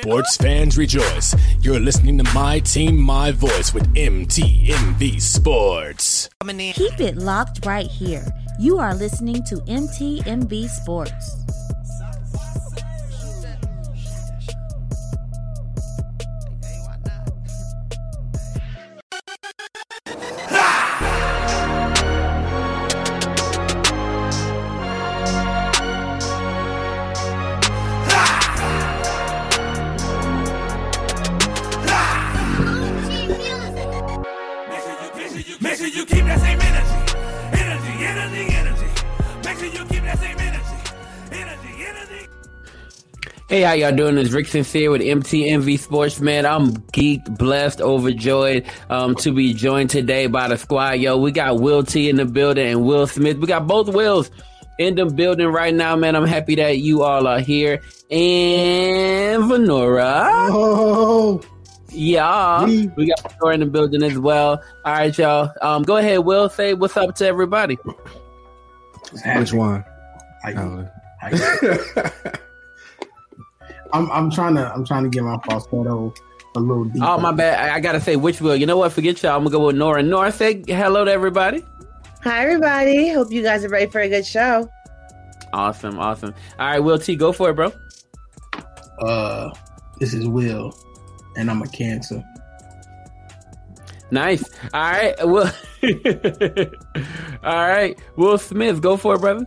Sports fans rejoice. You're listening to My Team, My Voice with MTMV Sports. Keep it locked right here. You are listening to MTMV Sports. How y'all doing? It's Rick Sincere with MTMV Sports, man. I'm geeked, blessed, overjoyed um, to be joined today by the squad. Yo, we got Will T in the building and Will Smith. We got both Wills in the building right now, man. I'm happy that you all are here. And Venora. Oh, Yeah, We- we got Venora in the building as well. All right, y'all. Um, go ahead, Will. Say what's up to everybody. which one? I, Oh. I, I'm I'm trying to I'm trying to get my falsetto a little deeper. Oh, my bad. I, I got to say which Will. You know what? Forget y'all. I'm going to go with Nora. Nora, say hello to everybody. Hi, everybody. Hope you guys are ready for a good show. Awesome, awesome. All right, Will T, go for it, bro. Uh, this is Will, and I'm a Cancer. Nice. All right, Will. All right, Will Smith, go for it, brother.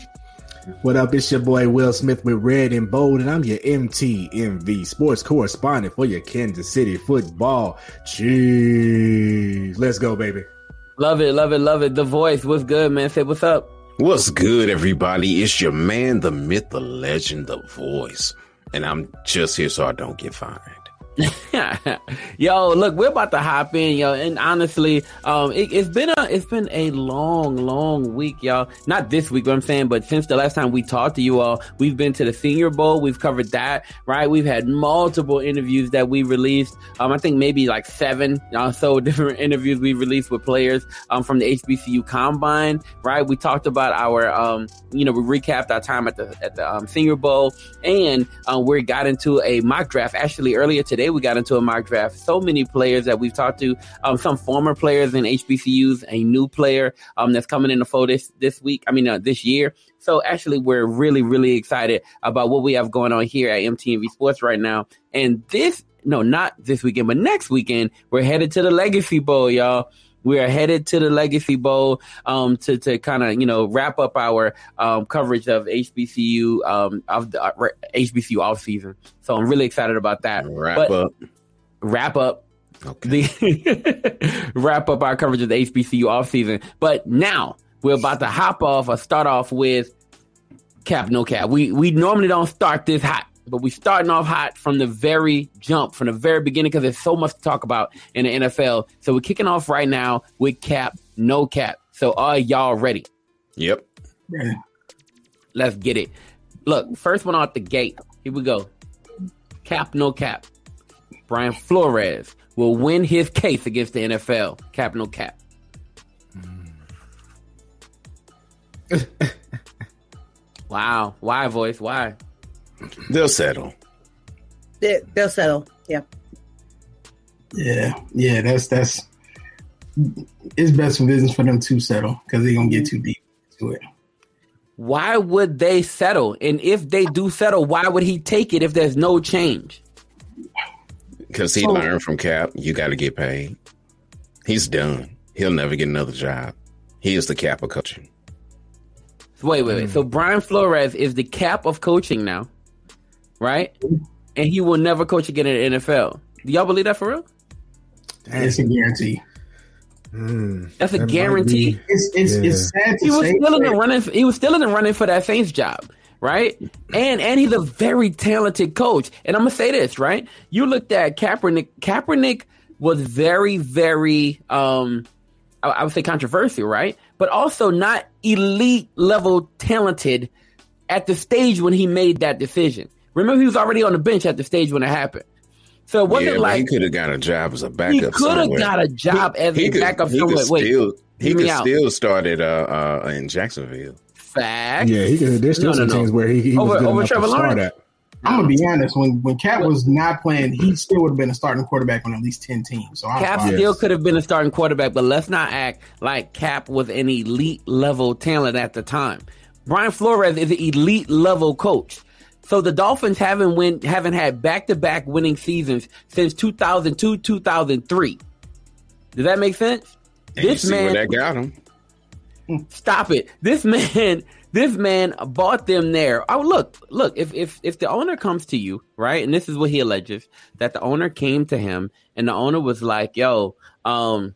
What up? It's your boy Will Smith with Red and Bold, and I'm your MTMV sports correspondent for your Kansas City football. Jeez, let's go, baby. Love it, love it, love it. The voice, what's good, man? Say what's up. What's good, everybody? It's your man, the myth, the legend, the voice. And I'm just here so I don't get fined. yo, look, we're about to hop in, yo, and honestly, um, it, it's been a it's been a long, long week, y'all. Not this week, what I'm saying, but since the last time we talked to you all, we've been to the Senior Bowl, we've covered that, right? We've had multiple interviews that we released. Um, I think maybe like seven or so different interviews we released with players um from the HBCU Combine, right? We talked about our um, you know, we recapped our time at the at the um, Senior Bowl, and um, we got into a mock draft. Actually, earlier today, we got into a mock draft. So many players that we've talked to, um, some former players in HBCUs, a new player um, that's coming in the fold this this week. I mean, uh, this year. So actually, we're really, really excited about what we have going on here at MTV Sports right now. And this, no, not this weekend, but next weekend, we're headed to the Legacy Bowl, y'all. We are headed to the Legacy Bowl um, to to kind of you know wrap up our um, coverage of HBCU um, of the uh, HBCU off season. So I'm really excited about that. Wrap But- up. Wrap up Okay. the wrap up our coverage of the HBCU off season. But now we're about to hop off or start off with cap no cap. We we normally don't start this hot, but we starting off hot from the very jump, from the very beginning, because there's so much to talk about in the NFL. So we're kicking off right now with cap no cap. So are y'all ready? Yep. Yeah. Let's get it. Look, first one out the gate. Here we go. Cap, no cap. Brian Flores will win his case against the NFL. Cap, no cap. Mm. wow. Why, voice? Why? They'll settle. They, they'll settle. Yeah. Yeah, yeah, that's that's it's best for business for them to settle because they're gonna get too deep into it. Why would they settle? And if they do settle, why would he take it if there's no change? Because he So- learned from Cap, you got to get paid. He's done. He'll never get another job. He is the cap of coaching. Wait, wait, wait. So Brian Flores is the cap of coaching now, right? And he will never coach again in the NFL. Do y'all believe that for real? That's a guarantee. Mm, That's a that guarantee. be- It's it's Yeah. it's sad to He was say. still in the running. He was still in the running for that Saints job, right? And and he's a very talented coach. And I'm gonna say this, right? You looked at Kaepernick. Kaepernick was very, very, um, I, I would say controversial, right? But also not elite level talented at the stage when he made that decision. Remember, he was already on the bench at the stage when it happened. So it wasn't yeah, like he could have got a job as a backup. he could have got a job as He a could, backup he somewhere. could Wait, still he could out. still started uh, uh, in Jacksonville. fact. Yeah, he could. There's still No, no, some no. teams where he, he Over- was good over enough Trevor to start at. I'm gonna be honest. When when Cap was not playing, he still would have been a starting quarterback on at least ten teams. So Cap fine. still could have been a starting quarterback, but let's not act like Cap was an elite level talent at the time. Brian Flores is an elite level coach. So the Dolphins haven't win haven't had back to back winning seasons since 2002 2003. Does that make sense? And This man that got him. Stop it. This man, this man bought them there. Oh, look, look, if if if the owner comes to you, right, and this is what he alleges, that the owner came to him and the owner was like, yo, um,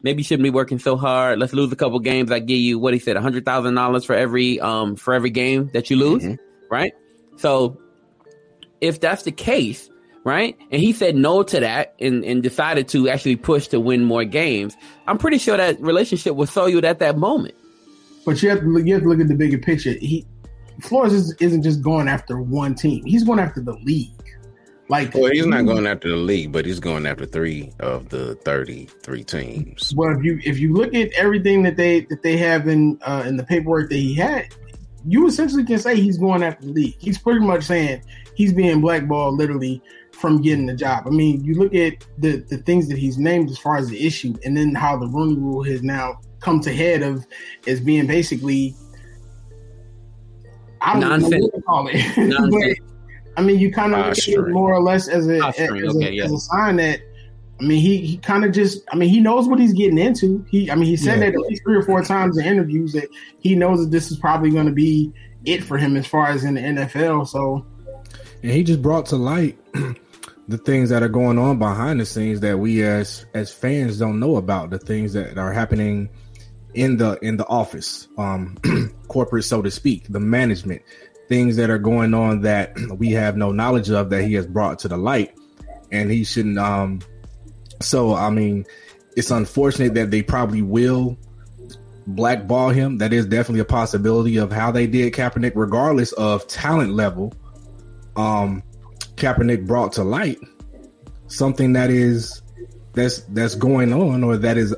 maybe you shouldn't be working so hard. Let's lose a couple games. I give you what he said, a hundred thousand dollars for every um for every game that you lose, right? So if that's the case, right? And he said no to that and, and decided to actually push to win more games. I'm pretty sure that relationship was soiled at that moment. But you have to look, you have to look at the bigger picture. He Flores is, isn't just going after one team. He's going after the league. Like, Well, he's not going after the league, but he's going after three of the thirty-three teams. Well, if you if you look at everything that they that they have in uh, in the paperwork that he had, you essentially can say he's going after the league. He's pretty much saying he's being blackballed literally from getting the job. I mean, you look at the the things that he's named as far as the issue, and then how the Rooney Rule has now come to head of as being basically. I don't know Nonsense. what to call it. But, I mean, you kind of look ah, at it more or less as a, ah, as okay, a, yeah. as a sign that I mean, he he kind of just. I mean, he knows what he's getting into. He, I mean, he said Yeah. that at least three or four times in interviews that he knows that this is probably going to be it for him as far as in the NFL. So, and he just brought to light the things that are going on behind the scenes that we as as fans don't know about the things that are happening in the in the office um corporate so to speak the management things that are going on that we have no knowledge of that he has brought to the light and he shouldn't um so i mean it's unfortunate that they probably will blackball him that is definitely a possibility of how they did Kaepernick regardless of talent level um Kaepernick brought to light something that is that's that's going on or that is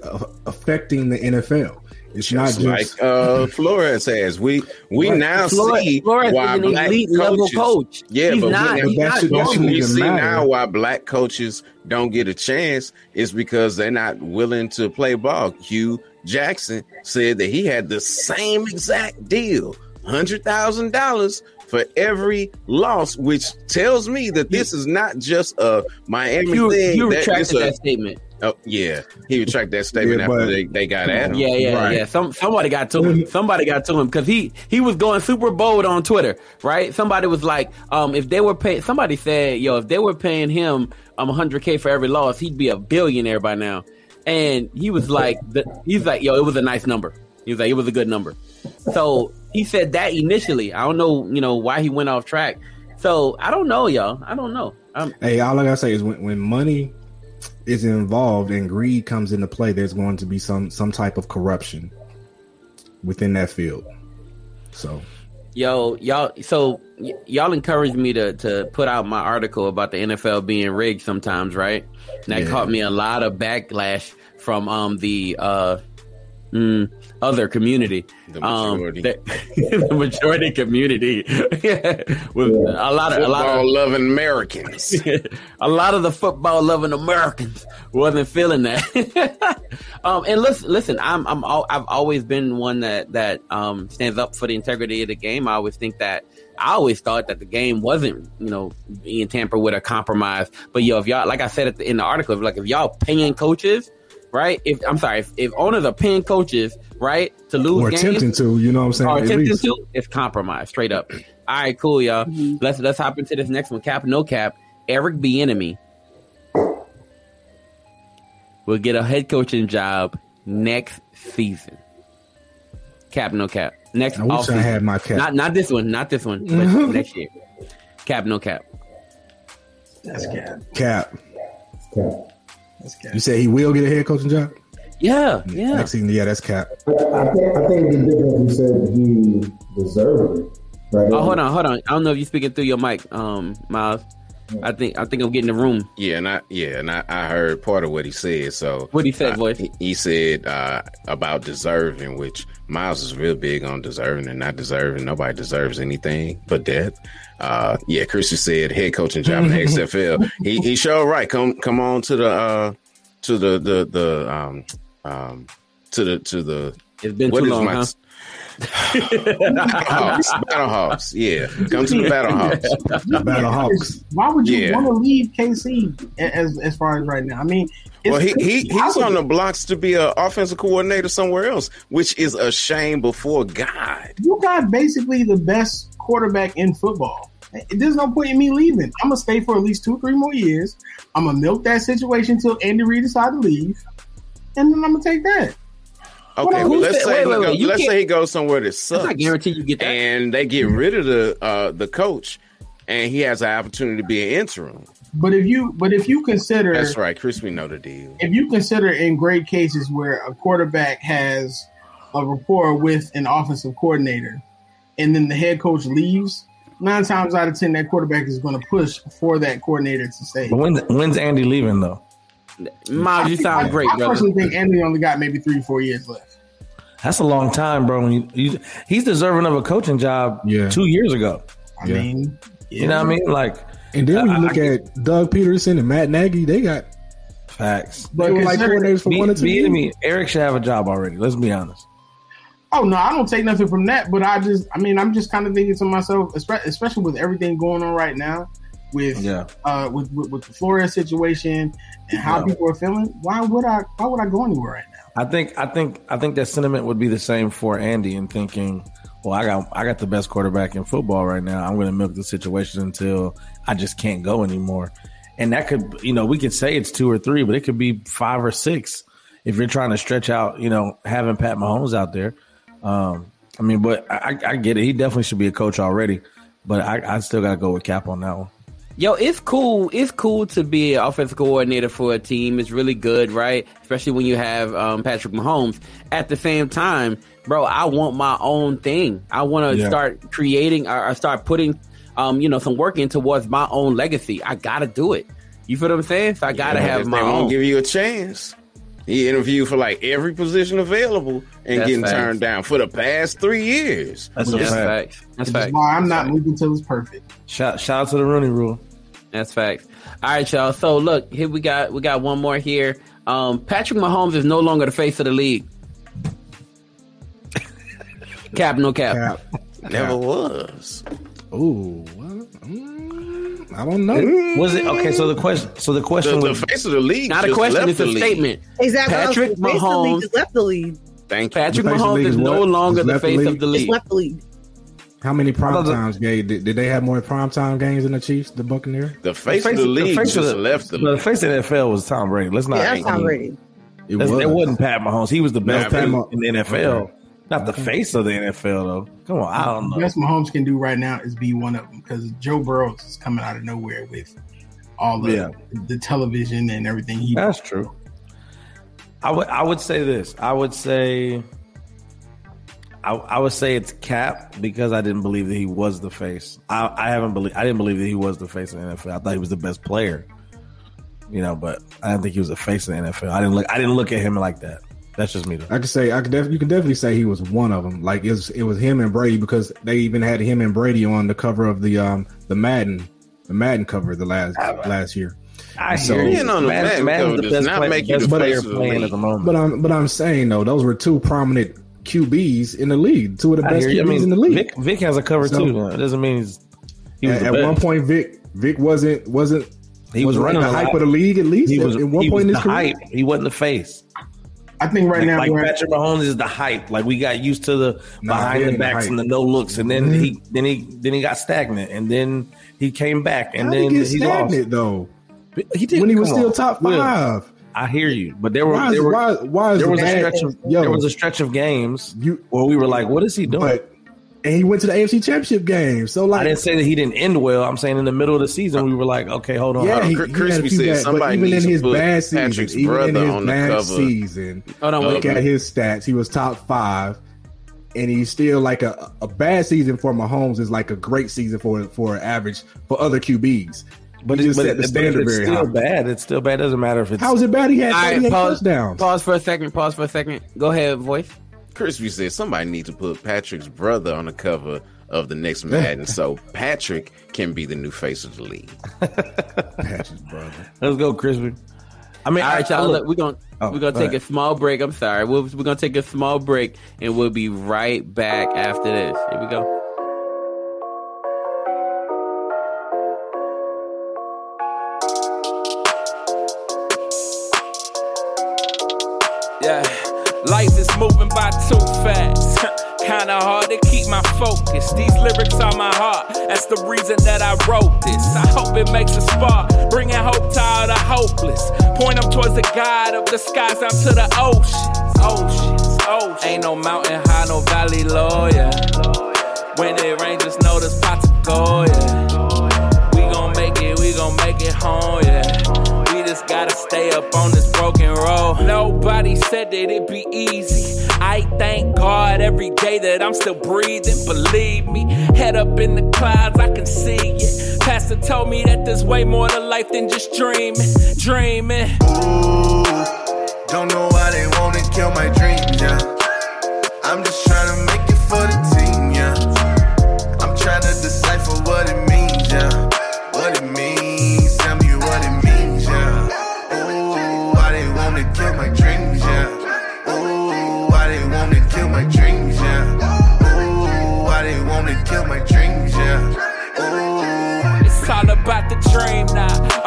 affecting the NFL. It's Just not like just uh, Flores has. We we Right. now Flores, see Flores why is an black elite level coaches. coach. Yeah, he's but we- not. but He's that not should- that shouldn't we see matter. now why black coaches don't get a chance is because they're not willing to play ball. Hue Jackson said that he had the same exact deal, hundred thousand dollars for every loss, which tells me that this is not just a Miami You, thing. you retracted a- that statement. Oh, yeah, he retracted that statement Yeah, after they, they got at him. Yeah, yeah, Right. yeah. Some somebody got to him. Somebody got to him because he he was going super bold on Twitter, right? Somebody was like, um, if they were paying, somebody said, yo, if they were paying him um 100k for every loss, he'd be a billionaire by now. And he was like, the, he's like, yo, it was a nice number. He was like, it was a good number. So he said that initially. I don't know, you know, why he went off track. So I don't know, y'all. I don't know. Um, hey, all I gotta say is when, when money is involved and greed comes into play, there's going to be some some type of corruption within that field. So Yo, y'all. So y- y'all encouraged me to to put out my article about the NFL being rigged sometimes, right? And that Yeah. caught me a lot of backlash from um the uh mm, other community, The um, majority. the, the majority community, with a lot of a lot of loving Americans. a lot of the football loving Americans wasn't feeling that. um, and listen, listen, I'm I'm al- I've always been one that that um, stands up for the integrity of the game. I always think that I always thought that the game wasn't you know being tampered with or compromised. But yo, if y'all like I said at the, in the article, like if y'all paying coaches. Right? If I'm sorry, if, if owners are paying coaches, right, to lose or games, attempting to, you know what I'm saying? or attempting least. to, it's compromised, straight up. All right, cool, y'all. Mm-hmm. Let's let's hop into this next one. Cap, no cap. Eric Bieniemy will get a head coaching job next season. Cap, no cap. Next I wish I offseason. had my cap. Not not this one, not this one, but next year. Cap, no cap. that's cap. cap. Cap. You say he will get a head coaching job Yeah, yeah. next season? Yeah, that's cap. I think I think the difference you said he deserved it. Right? Oh, hold on, hold on. I don't know if you're speaking through your mic, um, Miles. I think I think I'm getting the room. Yeah, and I yeah, and I, I heard part of what he said. So What he said, uh, voice? He, he said uh, about deserving, which Miles is real big on deserving and not deserving. Nobody deserves anything but death. Uh, yeah, Christian said head coaching job in the XFL. He he sure right. Come come on to the uh to the the the um um to the to the It's been what too is long, my- huh? Battlehawks, Battlehawks, yeah. Come to the Battlehawks. Battlehawks. Why would you Yeah. want to leave KC as as far as right now? I mean, it's, Well, he, he he's on the blocks to be an offensive coordinator somewhere else, which is a shame before God. you got basically the best quarterback in football. There's no point in me leaving. I'm gonna stay for at least two, or three more years. I'm gonna milk that situation until Andy Reid decides to leave, and then I'm gonna take that. Okay, Who but let's say wait, he wait, goes, wait, you let's say he goes somewhere that sucks, I guarantee you get that. and they get rid of the uh, the coach, and he has an opportunity to be an interim. But if you, but if you consider, That's right, Chris. We know the deal. if you consider in great cases where a quarterback has a rapport with an offensive coordinator, and then the head coach leaves, nine times out of ten, that quarterback is going to push for that coordinator to stay. But when's when's Andy leaving though? Miles, you sound I, great, I brother. personally think Andy only got maybe three, four years left. That's a long time, bro. You, you, he's deserving of a coaching job Yeah. two years ago. I Yeah. mean, You know what I mean? Like And then when you look I at Doug Pederson and Matt Nagy, they got facts. But they were like consider- coordinators for Me, one or two me, years. me, Eric should have a job already. Let's be honest. Oh no, I don't take nothing from that. But I just, I mean, I'm just kind of thinking to myself, especially with everything going on right now, with Yeah. uh, with, with with the Flores situation and how Yeah. people are feeling. Why would I? Why would I go anywhere right now? I think I think I think that sentiment would be the same for Andy in thinking, well, I got I got the best quarterback in football right now. I'm going to milk the situation until I just can't go anymore. And that could, you know, we could say it's two or three, but it could be five or six if you're trying to stretch out, you know, having Pat Mahomes out there. Um, I mean, but I, I get it. He definitely should be a coach already, but I, I still got to go with Cap on that one. Yo, it's cool. It's cool to be an offensive coordinator for a team. It's really good, right? Especially when you have um, Patrick Mahomes. At the same time, bro, I want my own thing. I want to Yeah. start creating or, or start putting, um, you know, some work in towards my own legacy. I gotta do it. You feel what I'm saying? So I gotta Yeah, have if my they won't own. give you a chance. He interviewed for like every position available and That's getting facts. turned down for the past three years. That's a That's fact. facts. That's Which is facts. why I'm not moving till it's perfect. Shout, shout out to the Rooney Rule. That's facts. All right, y'all. So look, here we got we got one more here. Um, Patrick Mahomes is no longer the face of the league. cap, no cap. Cap. Never was. Ooh, well, mm, I don't know. Was it okay? So the question, so the The, question the was, face of the league. Not a question, it's a league. statement. Exactly. Patrick Basically, Mahomes- just left the lead. Thank you. Patrick The face of the Mahomes is is no longer the left the face of the Just league. left the lead. How many prime thought times games did, did they have more prime time games than the Chiefs, the Buccaneers? The face, of the league face just of the, left the the face of the NFL was Tom Brady. Let's not. Yeah, that's Tom Brady. It That's- It wasn't Pat Mahomes. He was the best Pat player in the NFL, Okay. not the face of the NFL though. Come on, I don't The know. best Mahomes can do right now is be one of them because Joe Burrows is coming out of nowhere with all the Yeah. the television and everything. He That's true. I would I would say this. I would say I, I would say it's Cap because I didn't believe that he was the face. I, I haven't believe I didn't believe that he was the face of the NFL. I thought he was the best player. You know, but I didn't think he was the face of the NFL. I didn't look I didn't look at him like that. That's just me though. I could say I could def- you can definitely say he was one of them. Like it was, it was him and Brady because they even had him and Brady on the cover of the um the Madden the Madden cover the last last year. I So- hear you. Being on the Madden- Madden Madden's cover the does best not play- make you best the player face of the playing at the moment. But I'm but I'm saying though those were two prominent QBs in the league, two of the I best hear. QBs I mean, in the league. Vic, Vic has a cover So- too. It doesn't mean he's he was at the at best. one point, Vic Vic wasn't wasn't He was wasn't running the hype lot. of the league at least. He at, was, at one he point in his the career. hype. He wasn't the face. I think right like, now like we're- Patrick Mahomes is the hype. Like we got used to the Nah, behind the ain't the backs and the no looks, and then Mhm. he then he then he got stagnant, and then he came back, and How then did he get he lost. stagnant though? He did When he was still on. top Will, five. I hear you, but there were Why is, there were why, why is there the was a stretch of yo, there was a stretch of games you where we were like, "What is he doing?" but and he went to the AFC Championship game. So I didn't say that he didn't end well. I'm saying in the middle of the season, we were like, "Okay, hold on." Yeah, he, Cr- he had a Crispy few said bad, somebody even in needs to his put bad season, Patrick's even in his on the bad cover. season, Hold on, look at his stats. He was top five, and he's still like a, a bad season for Mahomes is like a great season for for average for other QBs. But, it, but, set the it- but standard it's very still high. bad. It's still bad. It doesn't matter if it's How is it bad? He had All right, pause, touchdowns. pause for a second. Pause for a second. Go ahead, voice. Crispy said somebody needs to put Patrick's brother on the cover of the next Madden so Patrick can be the new face of the league. Patrick's brother. Let's go, Crispy. I mean, All right, I- I y'all. look- Look, we're gonna Oh, we're gonna take ahead. a small break. I'm sorry. We'll, we're gonna take a small break, and we'll be right back after this. Here we go. By too fast. Kinda hard to keep my focus. These lyrics are my heart. That's the reason that I wrote this. I hope it makes a spark, bringing hope to all the hopeless. Point them towards the God of the skies, down to the oceans. Oceans, oceans. Ain't no mountain high, no valley low, yeah. When it rains, just know there's pot to go, yeah. We gon' make it, we gon' make it home, yeah. We just gotta stay up on this broken road. Nobody said that it'd be easy. I thank God every day that I'm still breathing. Believe me, head up in the clouds, I can see it. Pastor told me that there's way more to life than just dreaming, dreaming. Ooh, Don't know why they wanna kill my dreams, yeah.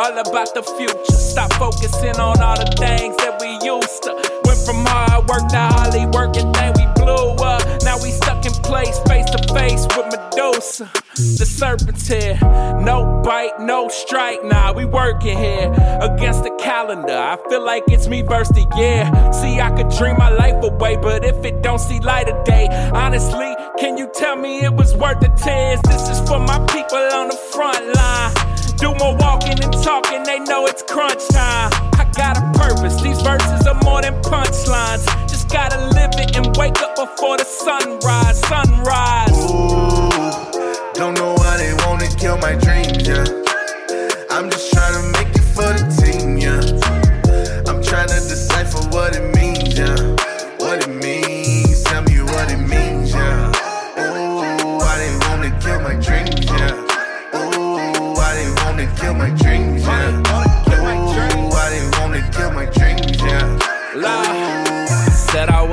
All about the future. Stop focusing on all the things that we used to. Went from hard work to hardly working, then we blew up. Now we stuck in place, face to face with Medusa. The serpent's here, no bite, no strike. Nah, we working here against the calendar. I feel like it's me versus the year. See, I could dream my life away, but if it don't see light of day, honestly, can you tell me it was worth the tears? This is for my people on the front line. Do more walking and talking, they know it's crunch time. I got a purpose, these verses are more than punchlines. Just gotta live it and wake up before the sunrise, sunrise. Ooh, Don't know why they wanna kill my dreams, yeah.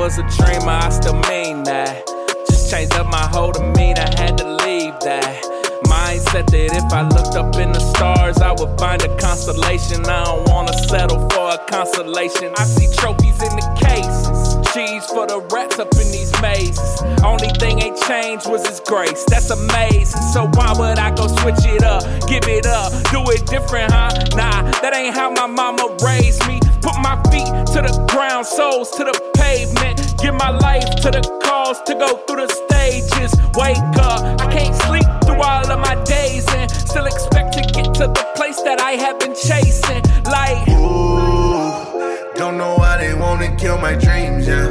Was a dreamer, I still mean that. Just changed up my whole demeanor, had to leave that. Mindset that if I looked up in the stars, I would find a constellation. I don't wanna settle for a consolation. I see trophies in the cases, cheese for the rats up in these mazes. Only thing ain't changed was his grace. That's amazing. So why would I go switch it up, give it up, do it different, huh? Nah, that ain't how my mama raised me. Put my feet to the ground, soles to the pavement. Give my life to the cause to go through the stages. Wake up, I can't sleep through all of my days and still expect to get to the place that I have been chasing. Like, Ooh, don't know why they wanna kill my dreams, yeah.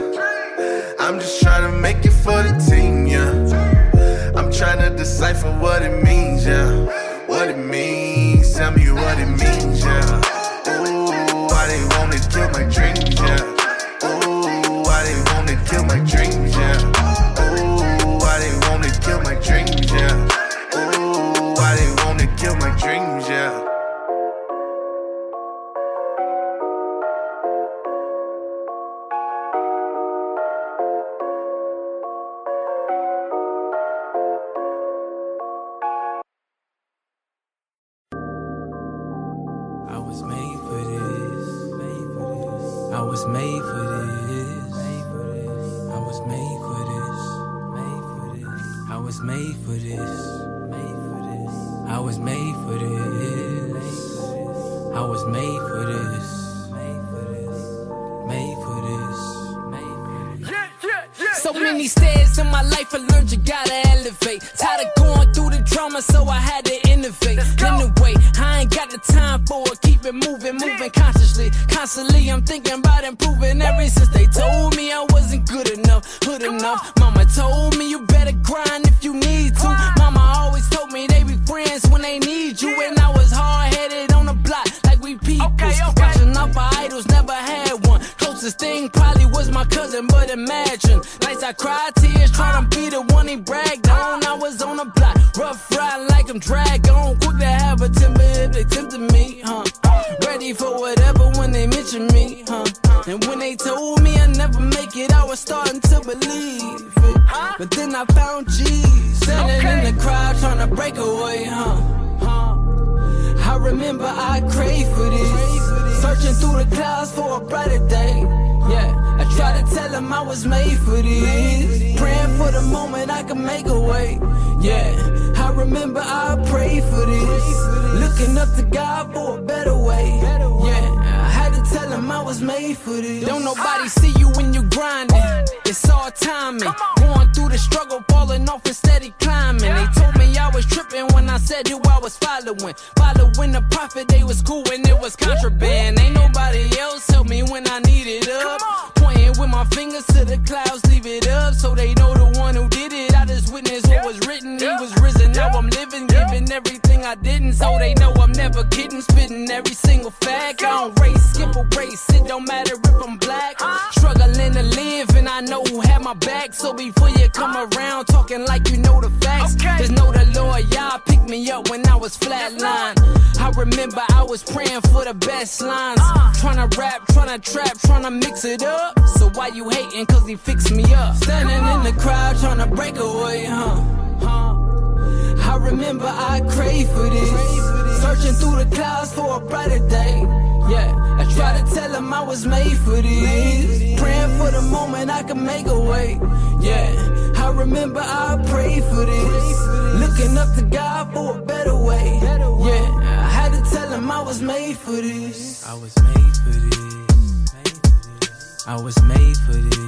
I'm just trying to make it for the team, yeah. I'm trying to decipher what it means, yeah. What it means, tell me what it means, yeah. Ooh, they wanna kill my dreams, yeah. Ooh, why they wanna kill my dreams, yeah. Ooh, why they wanna kill my dreams, yeah. Ooh, why they wanna kill my dreams, yeah. My life, I learned you gotta elevate. Tired of going through the drama, so I had I was made for this. Praying for the moment I could make a way. Yeah, I remember I prayed for this. Looking up to God for a better way. Yeah, I had to tell him I was made for this. I was made for this. I was made for this.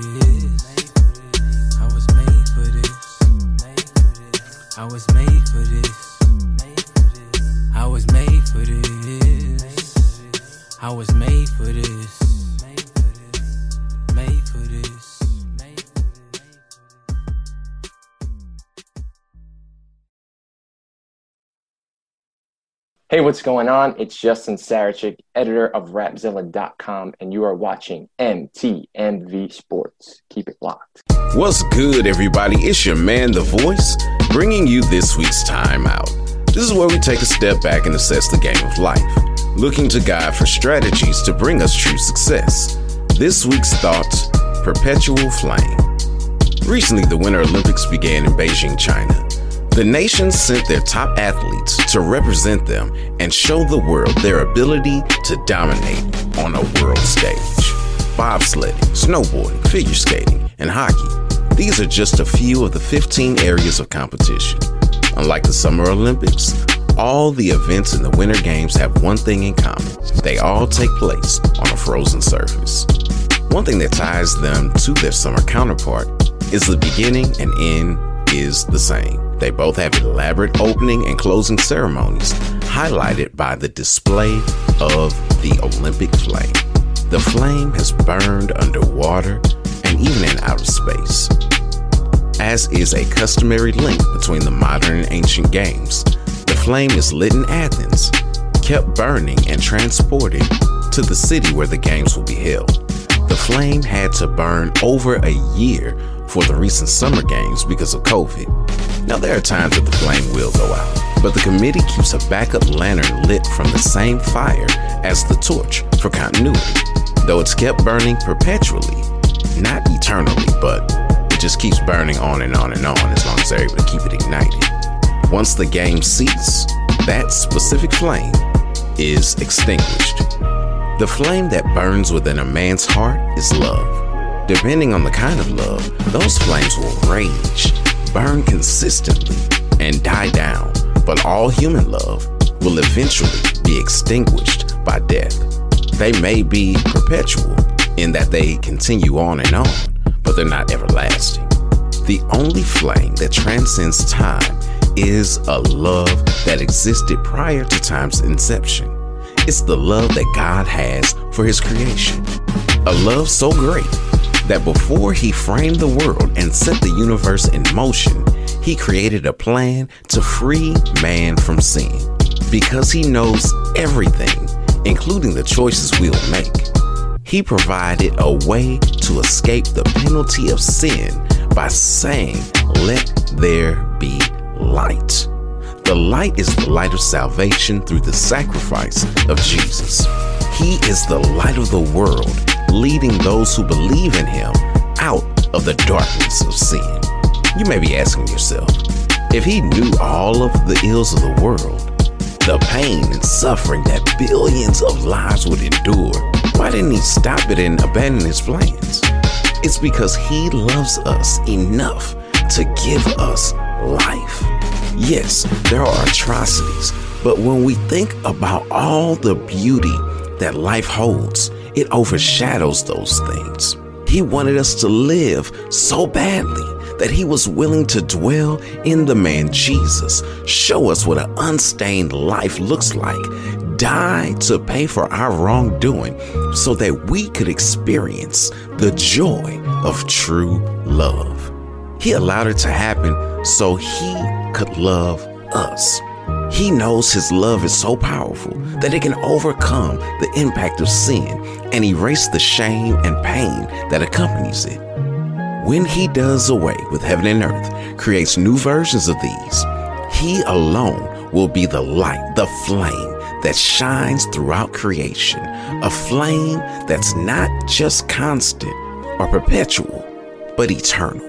What's going on? It's Justin Sarachik, editor of Rapzilla.com, and you are watching MTMV Sports. Keep it locked. What's good, everybody? It's your man, The Voice, bringing you this week's timeout. This is where we take a step back and assess the game of life, looking to God for strategies to bring us true success. This week's thoughts Perpetual Flame. Recently, the Winter Olympics began in Beijing, China. The nations sent their top athletes to represent them and show the world their ability to dominate on a world stage. Bobsledding, snowboarding, figure skating, and hockey. These are just a few of the 15 areas of competition. Unlike the Summer Olympics, all the events in the Winter Games have one thing in common they all take place on a frozen surface. One thing that ties them to their summer counterpart is the beginning and end is the same. They both have elaborate opening and closing ceremonies, highlighted by the display of the Olympic flame. The flame has burned underwater and even in outer space. As is a customary link between the modern and ancient games, the flame is lit in Athens, kept burning, and transported to the city where the games will be held. The flame had to burn over a year for the recent summer games because of COVID. Now, there are times that the flame will go out, but the committee keeps a backup lantern lit from the same fire as the torch for continuity, though it's kept burning perpetually, not eternally, but it just keeps burning on and on and on as long as they're able to keep it ignited. Once the game ceases, that specific flame is extinguished. The flame that burns within a man's heart is love. Depending on the kind of love, those flames will rage, burn consistently, and die down. But all human love will eventually be extinguished by death. They may be perpetual in that they continue on and on, but they're not everlasting. The only flame that transcends time is a love that existed prior to time's inception. It's the love that God has for his creation. A love so great that before he framed the world and set the universe in motion, he created a plan to free man from sin. Because he knows everything, including the choices we'll make, he provided a way to escape the penalty of sin by saying, Let there be light. The light is the light of salvation through the sacrifice of Jesus. He is the light of the world, leading those who believe in him out of the darkness of sin. You may be asking yourself, if he knew all of the ills of the world, the pain and suffering that billions of lives would endure, why didn't he stop it and abandon his plans? It's because he loves us enough to give us life. Yes, there are atrocities, but when we think about all the beauty that life holds, it overshadows those things. He wanted us to live so badly that he was willing to dwell in the man Jesus, show us what an unstained life looks like, die to pay for our wrongdoing so that we could experience the joy of true love. He allowed it to happen so he could love us. He knows his love is so powerful that it can overcome the impact of sin and erase the shame and pain that accompanies it. When he does away with heaven and earth, creates new versions of these, he alone will be the light, the flame that shines throughout creation, a flame that's not just constant or perpetual, but eternal.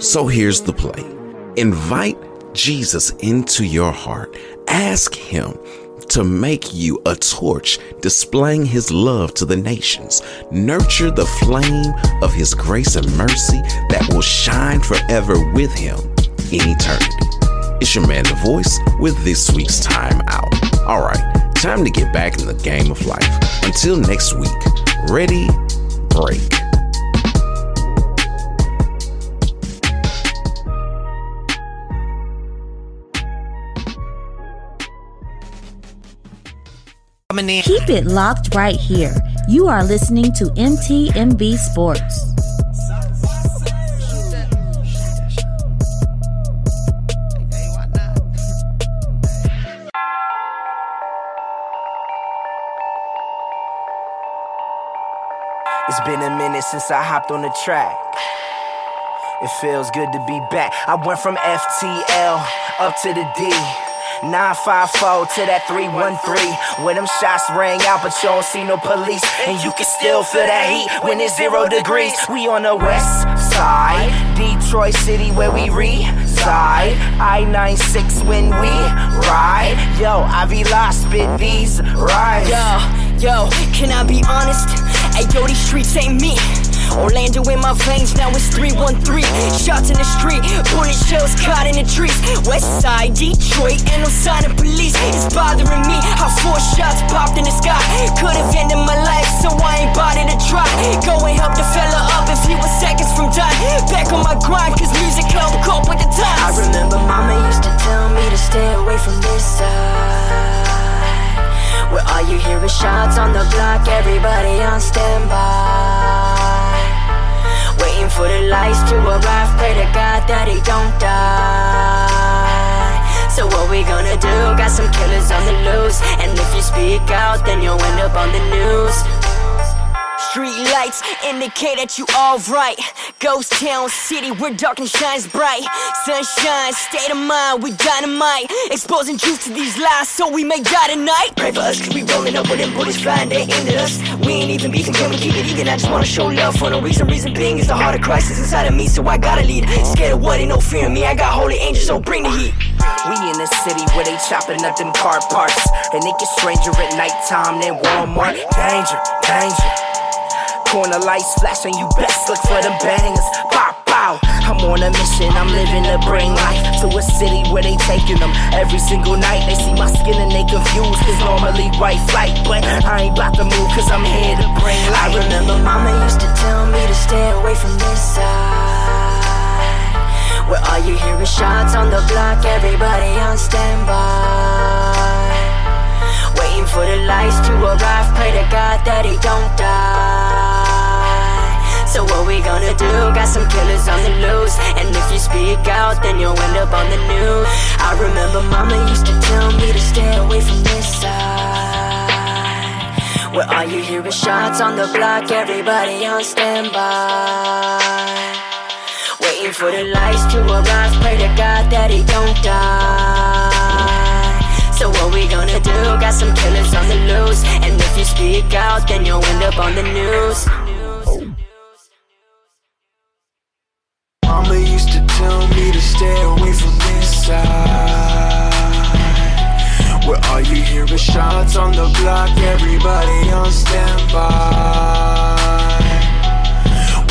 So here's the play invite Jesus into your heart. Ask Him to make you a torch displaying His love to the nations. Nurture the flame of His grace and mercy that will shine forever with Him in eternity. It's your man, The Voice, with this week's Time Out. All right, time to get back in the game of life. Until next week, ready, break. Keep it locked right here. You are listening to MTMV Sports. It's been a minute since I hopped on the track. It feels good to be back. I went from FTL up to the D. 954 to that 313. When them shots rang out, but you don't see no police. And you can still feel that heat when it's zero degrees. We on the west side, Detroit City where we reside. I 96 when we ride. Yo, I be lost, spit these rhymes. Yo, yo, can I be honest? Hey, yo, these streets ain't me. Orlando in my veins, now it's 313. Shots in the street, bullet shells caught in the trees. West side, Detroit, and no sign of police. It's bothering me how four shots popped in the sky. Could have ended my life, so I ain't bothered to try. Go and help the fella up if he was seconds from dying. Back on my grind, cause music helped cope with the times. I remember mama used to tell me to stay away from this side. Where all you hear is shots on the block, everybody on standby. Waiting for the lights to arrive, pray to God that he don't die. So what we gonna do? Got some killers on the loose, and if you speak out, then you'll end up on the news. Street lights indicate that you alright. Ghost town city where darkness shines bright. Sunshine, state of mind, we dynamite. Exposing truth to these lies so we may die tonight. Pray for us, cause we rolling up with them bullets flying, they at us. We ain't even beefing, can we keep it even? I just wanna show love for no reason. Reason being is the heart of Christ is inside of me, so I gotta lead. Scared of what, ain't no fear in me. I got holy angels, so bring the heat. We in the city where they chopping up them car parts. And it gets stranger at nighttime than Walmart. Danger, danger. Corner lights flashing, you best look for them bangers. Pop out. I'm on a mission, I'm living to bring life to a city where they taking them every single night. They see my skin and they confused, cause normally white flight. But I ain't about to move, cause I'm here to bring life. I remember mama used to tell me to stay away from this side. Where all you hear is shots on the block, everybody on standby. Waiting for the lights to arrive, pray to God that he don't die. So what we gonna do? Got some killers on the loose, and if you speak out, then you'll end up on the news. I remember mama used to tell me to stay away from this side. Where all you hear is shots on the block, everybody on standby. Waiting for the lights to arrive. Pray to God that he don't die. So what we gonna do? Got some killers on the loose, and if you speak out, then you'll end up on the news. Mama used to tell me to stay away from this side. Where all you hear is shots on the block, everybody on standby.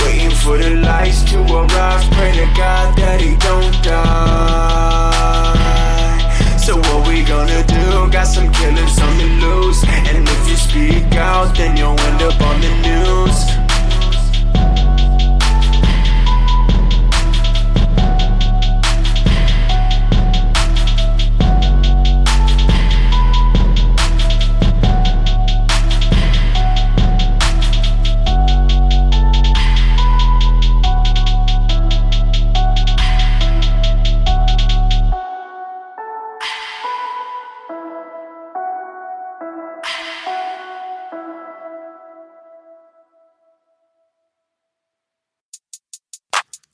Waiting for the lights to arrive, pray to God that he don't die. So what we gonna do? Got some killers on the loose, and if you speak out, then you'll end up on the news.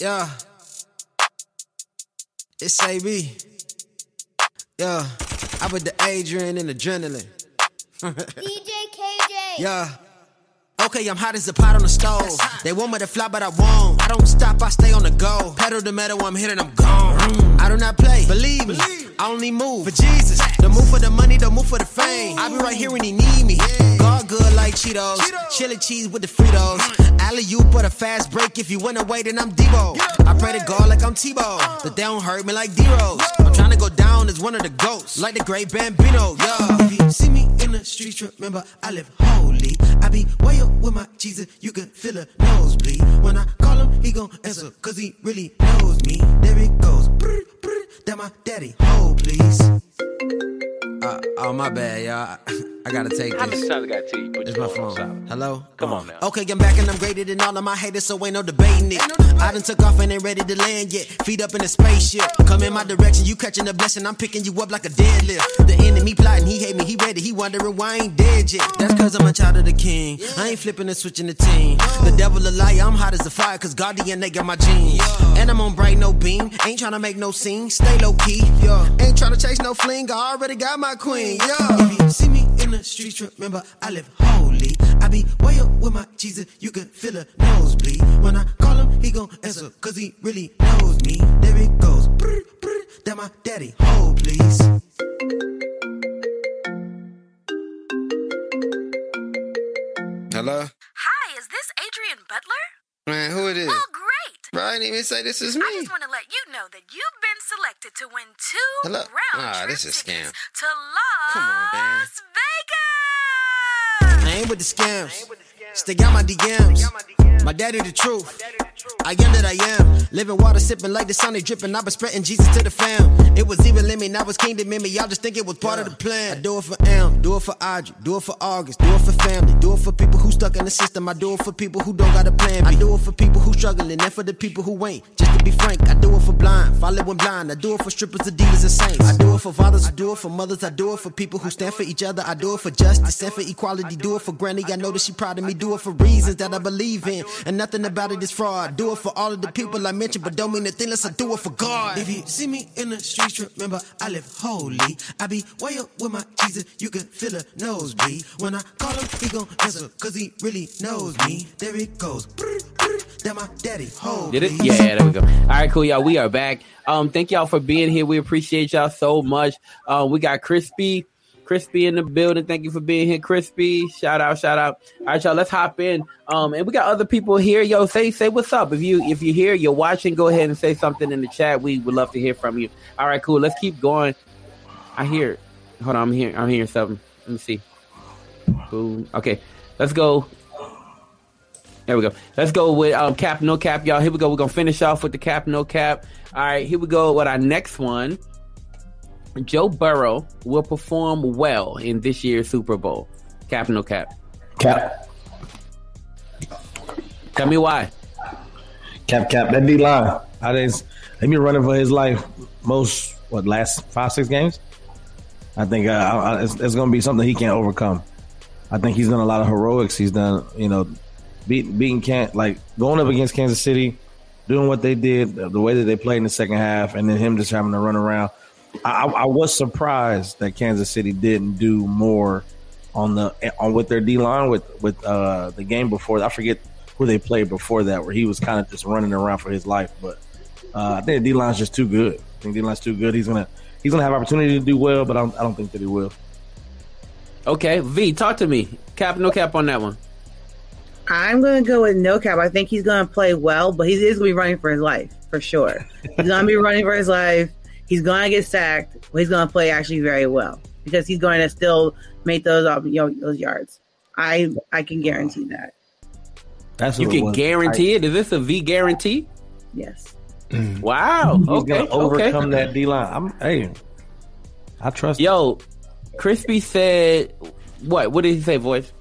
Yeah. It's AB. Yeah. I put the Adrian and adrenaline. DJ KJ. Yeah. Okay, I'm hot as a pot on the stove. They want me to fly, but I won't. I don't stop, I stay on the go. Pedal the metal, I'm hitting, I'm gone. Mm. I do not play, believe me. I only move for Jesus. Don't move for the money, don't move for the fame. I be right here when he need me. God good like Cheetos. Chili cheese with the Fritos. Mm. Alley you but a fast break. If you went away, then I'm Debo. I pray to God like I'm Tebow. Uh. But they don't hurt me like D-Rose. I'm trying to go down as one of the ghosts. Like the great Bambino, yeah. If you see me in the streets, remember I live holy. I be way up with my Jesus, you can feel a nosebleed. When I call him, he gon' answer, cause he really knows me. There it goes. Brr, brr, that my daddy. Hold, please. Uh, oh, my bad, y'all. I gotta take this. How many times I gotta tell you put It's your my phone on phone. Hello? Come on now. Okay, I'm back and I'm greater than all of my haters, so ain't no debating it. I done took off and ain't ready to land yet. Feet up in a spaceship. Come in my direction, you catching the blessing, I'm picking you up like a deadlift. The enemy plotting, he hate me, he ready, he wondering why I ain't dead yet. That's cause I'm a child of the king. I ain't flipping and switching the team. The devil a liar, I'm hot as a fire, cause God DNA got my genes. And I'm on bright no beam, ain't trying to make no scene, stay low key. Yeah. Ain't trying to chase no fling, I already got my queen. Yeah. If you see me in the streets, remember I live holy. I be way up with my Jesus, you can feel a nosebleed. When I call him, he gon' answer, cause he really knows me. There it goes. Brr, brr, that my daddy. Hold, please. Hello? Hi, is this Adrian Butler? Man, who it is? Oh, great. Bro, I didn't even say this is me. I just want to let you know that you've been selected to win two Hello? round Ah, trip this is scam. tickets to Las Come on, man. Vegas. I ain't with the scams. Stay out my DMs. My daddy the truth. I am that I am. Living water, sipping like the sun, they dripping. I been spreading Jesus to the fam. It was even limit, now it's kingdom in me. Y'all just think it was part of the plan. I do it for Am, do it for Audrey, do it for August, do it for family, do it for people who stuck in the system. I do it for people who don't got a plan. I do it for people who struggling and for the people who ain't. Just to be frank, I do it for blind, following blind. I do it for strippers, Adidas, and saints. I do it for fathers, I do it for mothers. I do it for people who stand for each other. I do it for justice and for equality. Do it for Granny. I know that she proud of me. Do it for reasons that I believe in, and nothing about it is fraud. Do it for all of the people I mentioned, but don't mean a thing unless I do it for God. If you see me in the streets, remember I live holy. I be way up with my Jesus. You can feel a nosebleed. When I call him, he gon' answer, cause he really knows me. There it goes. Brr, brr, that my daddy. Hold. Did it? Yeah, there we go. All right, cool, y'all. We are back. Um, thank y'all for being here. We appreciate y'all so much. Um, we got Crispy, Crispy in the building. Thank you for being here, Crispy. Shout out, shout out. All right, y'all. Let's hop in. Um, and we got other people here. Yo, say say what's up. If you if you're here, you're watching, go ahead and say something in the chat. We would love to hear from you. All right, cool. Let's keep going. I hear. Hold on, I'm here. I'm hearing something. Let me see. Boom. Okay, let's go. There we go. Let's go with um, cap, no cap, y'all. Here we go. We're gonna finish off with the cap, no cap. All right, here we go with our next one. Joe Burrow will perform well in this year's Super Bowl. Cap, no cap. Cap. Tell me why. Cap, cap. That D line. I didn't. He been running for his life most what last five six games. I think uh, I, it's, it's going to be something he can't overcome. I think he's done a lot of heroics. He's done you know beat, beating can like going up against Kansas City. doing what they did, the way that they played in the second half, and then him just having to run around. I, I I was surprised that Kansas City didn't do more on the on with their D line with with uh, the game before. I forget who they played before that, where he was kind of just running around for his life. But uh, I think D line's just too good. I think D line's too good. He's gonna he's gonna have opportunity to do well, but I don't, I don't think that he will. Okay, V, talk to me. Cap, no cap on that one. I'm going to go with no cap. I think he's going to play well, but he is going to be running for his life for sure. He's going to be running for his life. He's going to get sacked, but he's going to play actually very well because he's going to still make those um, you know, those yards. I I can guarantee that. That's You what it can was. guarantee it. Is this a V guarantee? Yes. Wow. He's okay. gonna overcome okay. that D line. I'm hey, I trust. Yo, Crispy said what? What did he say, voice?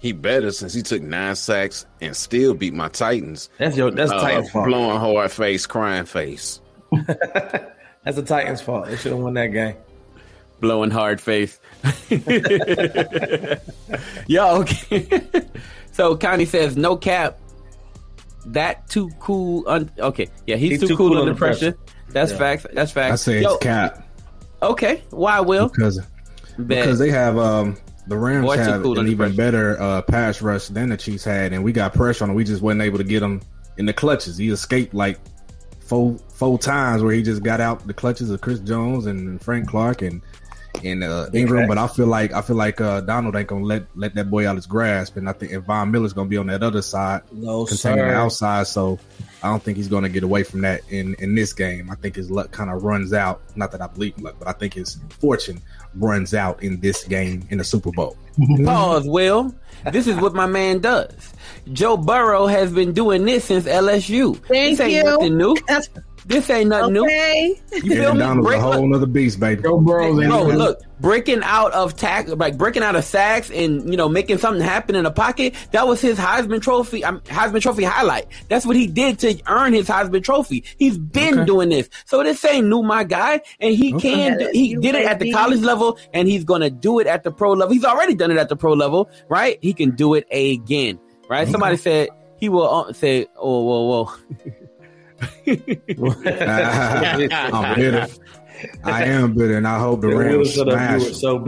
He better since he took nine sacks and still beat my Titans. That's your that's Uh, Titans fault. Blowing hard face, crying face. That's the Titans' fault. They should have won that game. Blowing hard face. Yo, okay. so Connie says no cap. That too cool. Un- okay, yeah, he's, too, cool, under pressure. That's Yeah. facts. That's facts. I say Yo, it's cap Okay, why Will? because Bet. because they have um the Rams Boy, have cool an even pressure. better uh, pass rush than the Chiefs had, and we got pressure on him. We just wasn't able to get him in the clutches. He escaped like four four times where he just got out the clutches of Chris Jones and Frank Clark and and uh, Ingram. But I feel like I feel like uh, Donald ain't gonna let let that boy out his grasp, and I think if Von Miller's gonna be on that other side, No, containing the outside. So I don't think he's gonna get away from that in in this game. I think his luck kind of runs out. Not that I believe in luck, but I think his fortune runs out in this game in the Super Bowl. Pause, Will. This is what my man does. Joe Burrow has been doing this since LSU. Thank this ain't you. nothing new. This ain't nothing Okay. new. You feel And me? Donald's Break- a whole other beast, baby. Joe Burrow's ain't Bro, look, breaking out of tack, like breaking out of sacks and you know making something happen in the pocket. That was his Heisman Trophy, um, Heisman Trophy highlight. That's what he did to earn his Heisman Trophy. He's been Okay. doing this, so this ain't new, my guy. And he Okay. can, do, he did it at the college level, and he's gonna do it at the pro level. He's already done it at the pro level, right? He can do it again, right? Somebody said he will uh, say, "Oh, whoa, whoa." I'm bitter. I am bitter, and I hope the Rams smash. so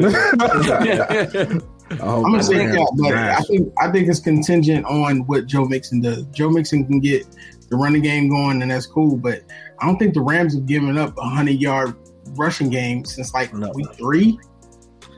I hope I'm gonna the say Rams that, but I think I think it's contingent on what Joe Mixon does. Joe Mixon can get the running game going, and that's cool. But I don't think the Rams have given up a hundred yard rushing game since like week three.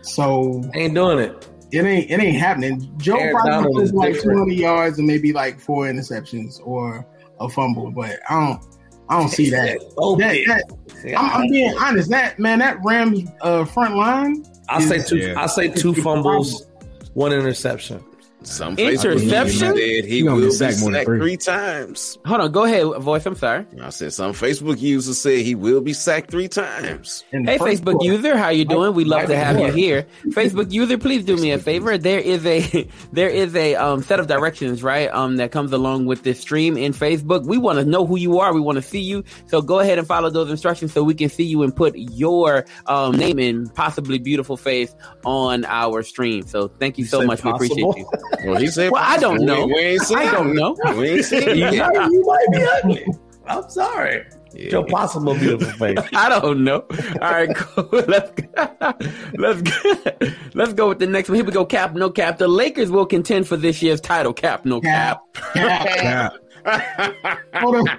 So ain't doing it. It ain't it ain't happening. Joe Aaron probably Donald is like 200 yards and maybe like four interceptions or a fumble, but I don't I don't see that. That- that- I'm, I'm being honest. That man, that Rams uh, front line. I say is- two. I say two fumbles, one interception. Some Interception? Facebook said he He gonna will be sacked sacked more than three. three times. Hold on, go ahead, voice. I'm sorry. I said some Facebook user said he will be sacked three times. Hey, Facebook user, how you doing? We love to have you here. Facebook user, please do me a favor. There is a there is a um, set of directions, right? Um, that comes along with this stream in Facebook. We want to know who you are. We want to see you. So go ahead and follow those instructions so we can see you and put your um, name and possibly beautiful face on our stream. So thank you so said much. We appreciate you. Well, he said Well, I don't possible. know. We- we ain't seen I don't it. know. We ain't seen it You yet. might, you might be ugly. I'm sorry. Your possible beautiful face. I don't know. All right, cool. Let's go. let's go. let's go with the next one. Here we go. Cap, no cap. The Lakers will contend for this year's title. Cap, no cap. Cap. Put a,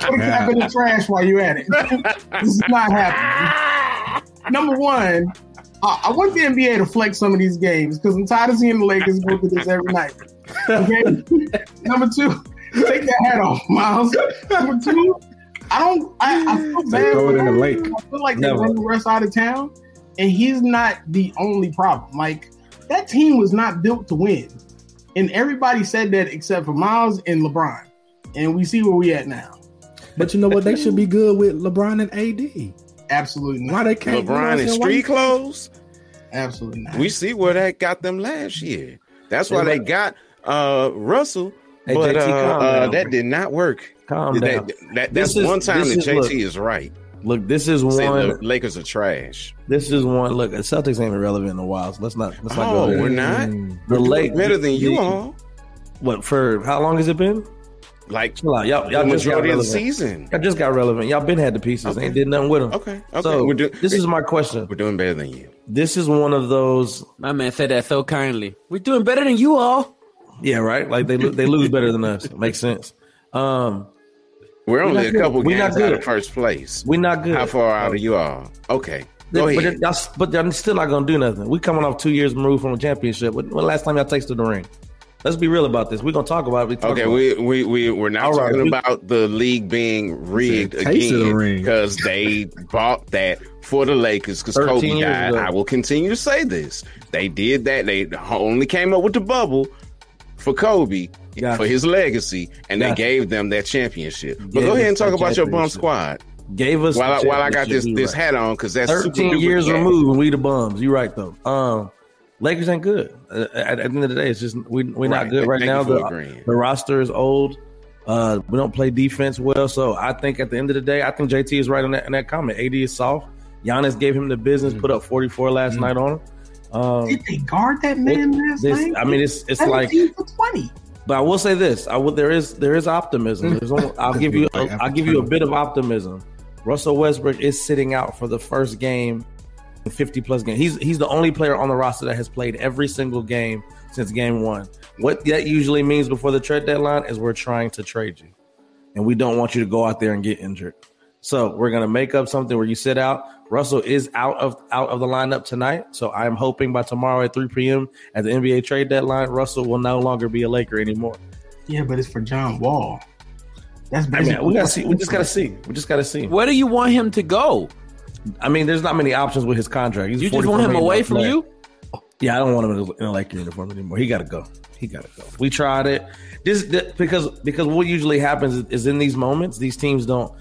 put a cap in the trash while you're at it. this is not happening. Number one, uh, I want the NBA to flex some of these games because I'm tired of seeing the Lakers go through this every night. Okay. Number two, take that hat off, Miles. Number two, I don't. I, I feel bad. throw it for in the him. lake. I feel like Never. they run the rest out of town, and he's not the only problem. Like that team was not built to win, and everybody said that except for Miles and LeBron, and we see where we at now. But you know what? They should be good with LeBron and AD. Absolutely not. Why they can't? LeBron in street clothes. Absolutely not. We see where that got them last year. That's why they got uh Russell, Hey, but JT, uh, uh, down. that did not work. Calm That- down. that- This that's is- one time this that is- JT look. is right. Look, this is Say one. the Lakers are trash. This is one. Look, the Celtics ain't irrelevant in a while. So let's not. Let's not Oh, go there. we're not. The We're doing better than you all. What for? How long has it been? Like Chill out. Y'all, y'all the just got majority of the relevant. season. Y'all just got relevant. Y'all been had the pieces. Ain't did nothing with them. Okay. Okay. So We're do- this is my question. We're doing better than you. This is one of those. My man said that so kindly. We're doing better than you all. Yeah, right. Like they they lose better than us. Makes sense. Um, We're only not a couple We're games not out good. of first place. We're not good. How far out are you all? Okay. Go but, ahead. y'all, but they're still not gonna do nothing. We coming off two years removed from a championship. When, when last time y'all tasted the ring? Let's be real about this. We're gonna talk about it. Okay, about we we we we're not All right, talking we- about the league being rigged Said, "Taste of the again because they bought that for the Lakers because Kobe died. I will continue to say this: they did that. They only came up with the bubble for Kobe Gotcha. for his legacy, and Gotcha. they gave them that championship. But Gave go ahead and talk about your bum squad Gave us while I, while I got this this right. hat on because that's Thirteen years removed, and we the bums. You right though. Um, Lakers ain't good. Uh, At, at the end of the day, it's just we we're Right. not good right Thank now. The, the roster is old. Uh, we don't play defense well, so I think at the end of the day, I think JT is right on that in that comment. AD is soft. Giannis gave him the business, put up 44 last night on him. Um, Did they guard that man last this- night? I mean, it's it's like 20. but I will say this: I will. There is there is optimism. There's only, I'll give you. Right, I'll give you a bit of optimism. Russell Westbrook is sitting out for the first game in 50 plus games. He's he's the only player on the roster that has played every single game since game one. What that usually means before the trade deadline is we're trying to trade you, and we don't want you to go out there and get injured. So we're gonna make up something where you sit out. Russell is out of out of the lineup tonight. So I'm hoping by tomorrow at 3 p.m. at the NBA trade deadline, Russell will no longer be a Laker anymore. Yeah, but it's for John Wall. That's I mean, we gotta see. We just gotta see. We just gotta see. Where do you want him to go? I mean, there's not many options with his contract. He's You just want him away from you? Yeah, I don't want him in a, Laker uniform anymore. He got to go. He got to go. We tried it. This, this because because what usually happens is, in these moments, these teams don't.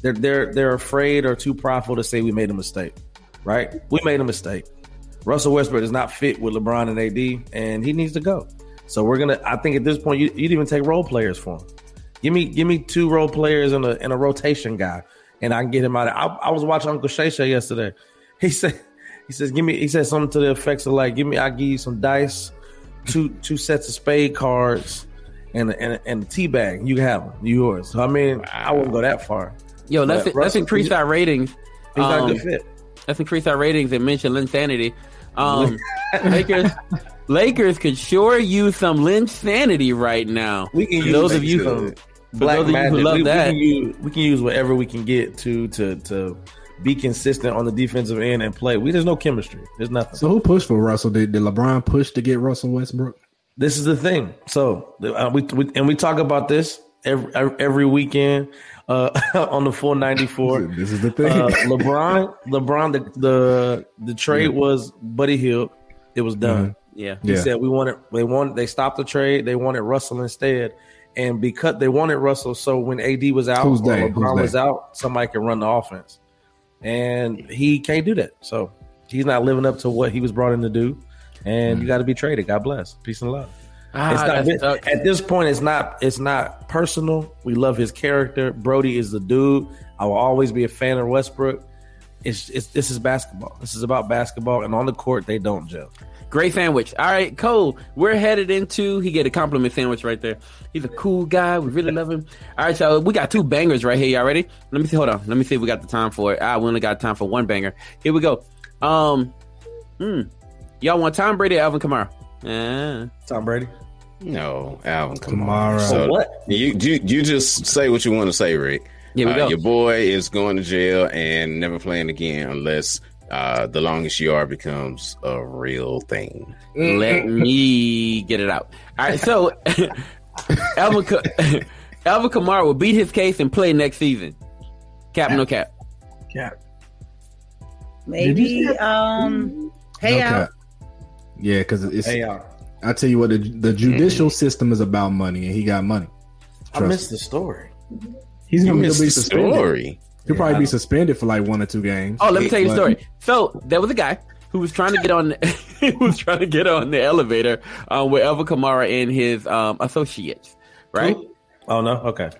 They're they're they're afraid or too prideful to say we made a mistake. Right? We made a mistake. Russell Westbrook is not fit with LeBron and AD, and he needs to go. So we're gonna. I think at this point, you, you'd even take role players for him. Give me give me two role players and a and a rotation guy, and I can get him out. Of, I, I was watching Uncle Shay Shay yesterday. He said he says give me he said something to the effects of like give me I give you some dice, two two sets of spade cards, and a- and a- and a tea bag. You can have them. You yours. So I mean, I wouldn't go that far. Yo, let's But let's Russell- increase our ratings. He's not a Um, good fit. Let's increase our ratings and mention Linsanity. Um, Lakers, Lakers could sure use some Linsanity right now. We can use those of you, black those of you magic. who love we, that, we can, use, we can use whatever we can get to to to be consistent on the defensive end and play. We there's no chemistry. There's nothing. So who pushed for Russell? Did, did LeBron push to get Russell Westbrook? This is the thing. So uh, we, we and we talk about this every every weekend uh, on the 494. This is the thing. Uh, LeBron, LeBron, the the the trade was Buddy Hield. It was done. Mhm. Yeah. he Yeah. said we wanted. They wanted. They stopped the trade. They wanted Russell instead. And because they wanted Russell, so when AD was out Who's or? LeBron Who's was out, somebody could run the offense. And he can't do that. So he's not living up to what he was brought in to do. And you got to be traded. God bless. Peace and love. Ah, it's not, that at this point, it's not. It's not personal. We love his character. Brody is the dude. I will always be a fan of Westbrook. It's, it's this is basketball. This is about basketball, and on the court they don't gel. Great sandwich. All right, Cole. We're headed into. He get a compliment sandwich right there. He's a cool guy. We really love him. All right, so we got two bangers right here. Y'all ready? Let me see. Hold on. Let me see if we got the time for it. Ah, we only got time for one banger. Here we go. Um, hmm. Y'all want Tom Brady or Alvin Kamara? Uh, Tom Brady. No, Alvin Kamara. Kamara. So What? You, you you just say what you want to say, Rick. Here we Uh, go. Your boy is going to jail and never playing again unless uh, the longest you are becomes a real thing. Let me get it out. All right, so Alvin, Ka- Alvin Kamara will beat his case and play next season. Cap, no cap. Cap. Maybe um hey No out. cap. Yeah, because it's. Hey, y'all. I tell you what, the, the judicial system is about money, and he got money. I Trust missed the story. He's gonna be the suspended. story. He'll probably be suspended for like one or two games. Oh, let me tell you the But- story. So there was a guy who was trying to get on. who was trying to get on the elevator um, with Elva Kamara and his um, associates, right? Oh no. Okay.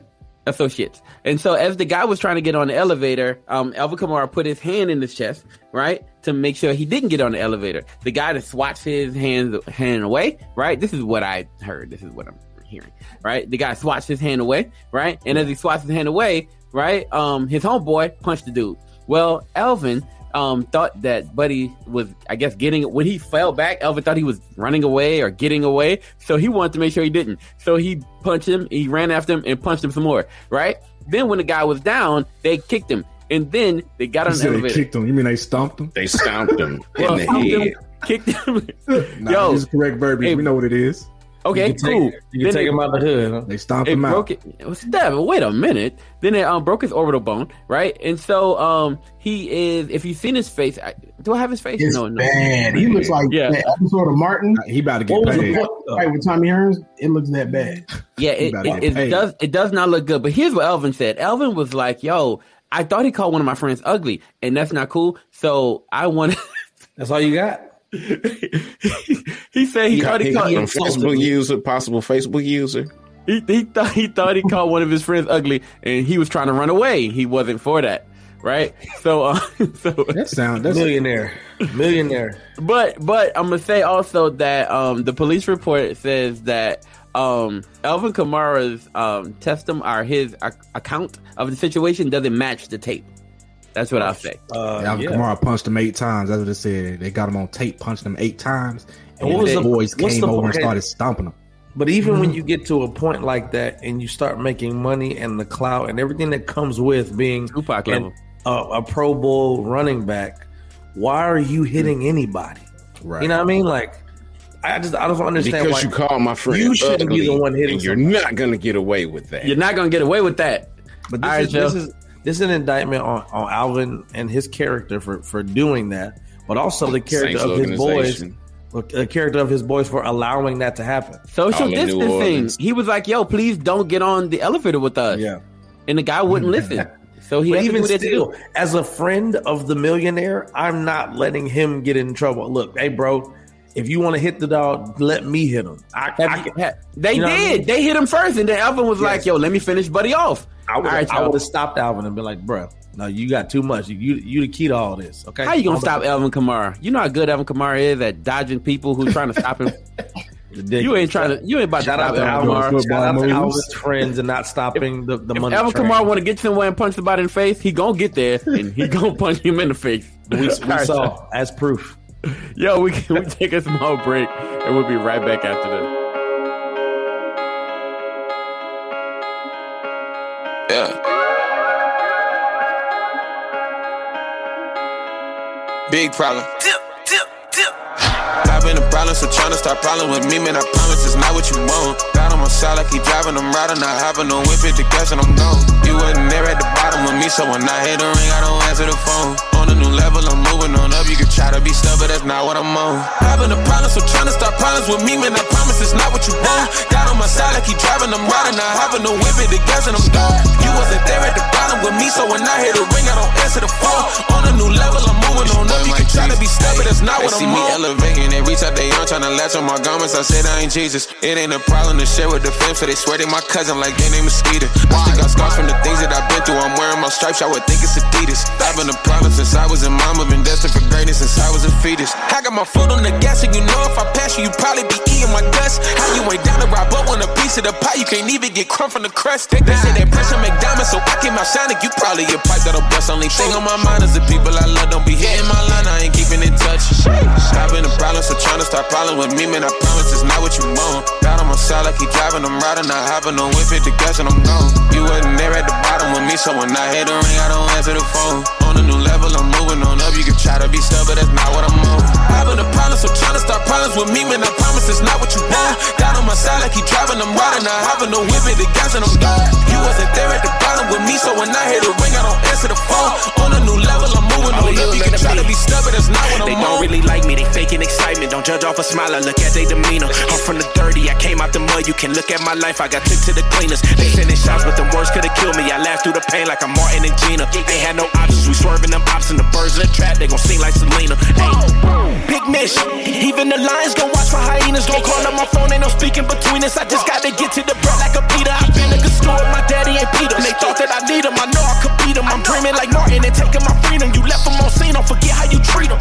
Associates. And so as the guy was trying to get on the elevator, um, Alvin Kamara put his hand in his chest, right, to make sure he didn't get on the elevator. The guy that swats his hand hand away, right? This is what I heard. This is what I'm hearing, right? The guy swats his hand away, right? And as he swats his hand away, right, um, his homeboy punched the dude. Well, Elvin um thought that Buddy was, I guess, getting when he fell back. Elvin thought he was running away or getting away, so he wanted to make sure he didn't. So he punched him. He ran after him and punched him some more, right? Then when the guy was down, they kicked him, and then they got You on the said they kicked him. You mean they stomped him? They stomped him Well, in the stomped him, head. kicked him. Nah, Yo, this is correct verbiage. we know what it is. Okay, You can take- cool. you can Then take it- him out of the hood. Huh? They stomped it him broke out. it. Steph, wait a minute. Then it um, broke his orbital bone, right? And so um, he is. If you've seen his face, I, do I have his face? It's no, no. bad. He looks like Yeah. that episode of Martin. He about to get What was the point? Right, with Tommy Hearns, it looks that bad. Yeah, it, it, it does. It does not look good. But here's what Elvin said. Elvin was like, "Yo, I thought he called one of my friends ugly, and that's not cool. So I want." That's all you got. he said he, thought he, He- called he a Facebook user, possible Facebook user. He, he thought he thought he called one of his friends ugly, and he was trying to run away. He wasn't for that, right? So, uh, so That sound that's Millionaire, millionaire. But but I'm gonna say also that um, the police report says that um, Elvin Kamara's um, testim or his ac- account of the situation doesn't match the tape. That's what I'll say. Uh, Alvin yeah. Kamara punched him eight times. That's what it said. They got him on tape, punched him eight times, and What was the the- boys what's came the- over and started stomping him. But even when you get to a point like that and you start making money and the clout and everything that comes with being Tupac an- a, a Pro Bowl running back, why are you hitting anybody? Right. You know what I mean? Like, I just I don't understand Because why you call my friend you shouldn't be the one hitting. and You're somebody. not gonna get away with that. You're not gonna get away with that. But this, All right, is, this is this is an indictment on, on Alvin and his character for for doing that, but also the character Saints of his boys, uh, the character of his boys for allowing that to happen. Social All distancing. He was like, "Yo, please don't get on the elevator with us." Yeah. and the guy wouldn't listen. So he But to even do still, too. as a friend of the millionaire, I'm not letting him get in trouble. Look, hey, bro, if you want to hit the dog, let me hit him. I, Have I you- can- ha- they you know what I did. mean? They hit him first, and then Elvin was like, "Yo, let me finish Buddy off." I would All right, I have stopped Alvin and been like, bro, no, you got too much. You you, you the key to all this. Okay, How you gonna I'm- stop Elvin Kamara? You know how good Elvin Kamara is at dodging people who trying to stop him. you ain't trying to. You ain't about Shout to out stop Elvin Alvin, Kamara. shout out to. Alvin's friends and not stopping the, the If money. Elvin train. Kamara want to get somewhere and punch somebody in the face, he gonna get there and he gonna punch him in the face. we, we saw as proof. Yo, we we take a small break and we'll be right back after this. Yeah. Big problem. A problem, so tryna start problem with me, man. I promise it's not what you want. Got on my side, like he driving, I'm riding, not having no whip it, the gas, and I'm gone. You wasn't there at the bottom with me, so when I hit the ring, I don't answer the phone. On a new level, I'm moving on up. You can try to be stubborn, that's not what I'm on. I've a problem, so tryna start problems with me, man. I promise it's not what you want. Got on my side, like he driving, I'm riding, not having no whip it, the gas, and I'm gone. You wasn't there at the bottom with me, so when I hit the ring, I don't answer the phone. On a new level, I'm moving on up. You can try to be stubborn, that's not what I'm on. see me elevating, they reach out they trying to latch on my garments. I said I ain't Jesus. It ain't a problem to share with the fam, so they swear they my cousin like their name Skeeter. I still got scars from the things that I've been through. I'm wearing my stripes, I would think it's Adidas. I've been a problem since I was a mama, been destined for greatness since I was a fetus. I got my foot on the gas, and you know if I pass you, you probably be eating my guts. How you ain't down to rob up on a piece of the pie, you can't even get crumb from the crust. They, they say that pressure make diamonds, so I came out shining. You probably a pipe that'll bust. Only thing on my mind is the people I love don't be hitting my line, I ain't keeping in touch. I've been a problem, so tryna problem with me, man. I promise it's not what you want. Got on my side like he driving, I'm riding, not having no whip it, the gas, and I'm gone. You wasn't there at the bottom with me, so when I hit the ring, I don't answer the phone. On a new level, I'm moving I'm riding, not having no whip it, the gas, and I'm gone. You wasn't there at the bottom with me, so when I hit the ring, I don't answer the phone. On a new level, I'm moving on up. You can try to be stubborn, that's not what I'm They don't really like me, they faking excitement. Don't judge off a smile, I look at their demeanor. I'm from the dirty, I came out the mud. You can look at my life, I got took to the cleaners. They sending shots, but the words could've killed me. I laughed through the pain like I'm Martin and Gina. They had no options, we swerving them ops and the birds in the trap. They gon' sing like Selena. Hey, miss. Even the lions gon' watch for hyenas. Don't call up my phone, ain't no speaking between us. I just gotta get to the bread like a Peter. I been a good steward, my daddy ain't Peter. They thought that I need him, I know I could beat them. I'm dreaming like Martin and taking my freedom. You left them on scene, don't forget how you treat them.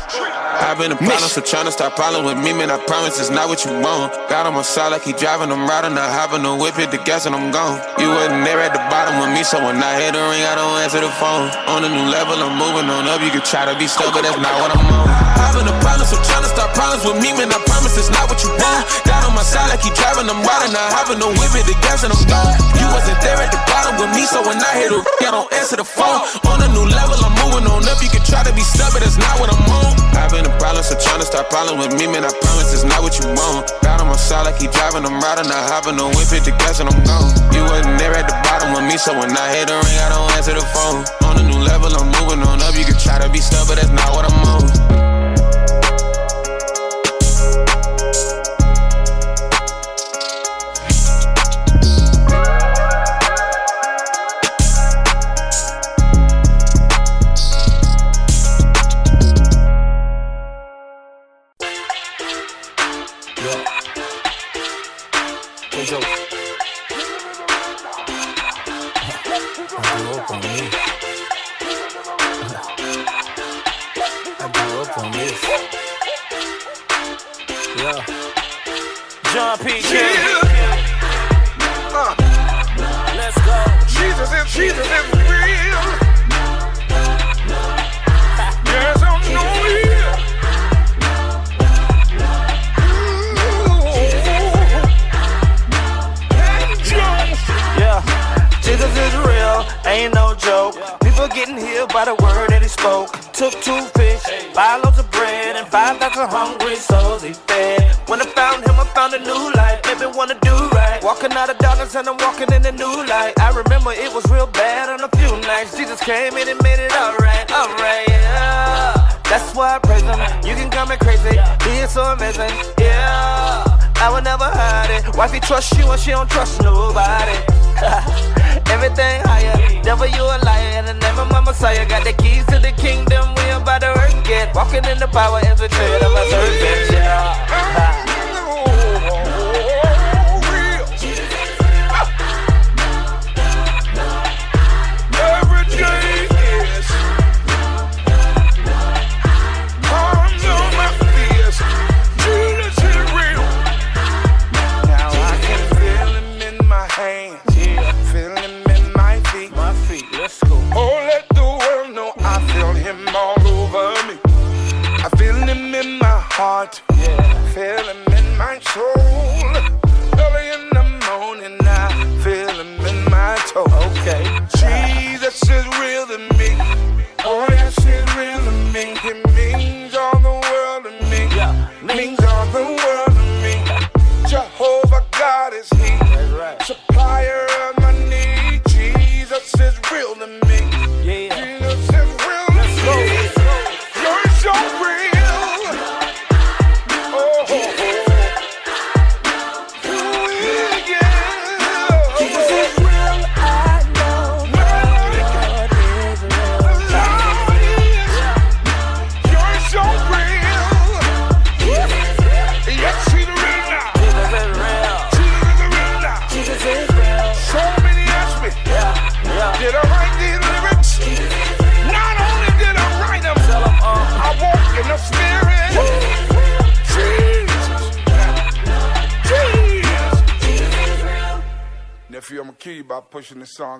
I've been a problem, so tryna stop problem with me, man. I promise it's not what you want. Got on my side like he driving, I'm riding, I hopping the whip, hit the gas, and I'm gone. You wasn't there at the bottom with me, so when I hit the ring, I don't answer the phone. On a new level, I'm moving on up. You can try to be stuck, but that's not what I'm on. I've been a problem, so tryna start problems with me, man. I promise it's not what you want. Got on my side like he driving, I'm riding, I hopping the whip, the gas, and I'm gone. You wasn't there at the bottom with me, so when I hit ring, I don't answer the phone. On a new level, I'm moving on up. You can try to be but that's not what I'm on. I've been a problem, so trying to start problem with me, man. I promise it's not what you want. Got on my side like he driving, I'm riding, I hopping the whip, the gas, and I'm gone. You wasn't there at the bottom with me, so when I hit the ring, I don't answer the phone. On a new level, I'm moving on up. You can try to be but that's not what I'm on. Came in and made it alright, alright, yeah. That's why I praise him. You can call me crazy, he is so amazing, yeah. I will never hide it. Wifey trust you and she don't trust nobody. Everything higher, devil you a liar. In the name of my Messiah, got the keys to the kingdom. We about to work it. Walking in the power, infiltrate of a serpent. Yeah.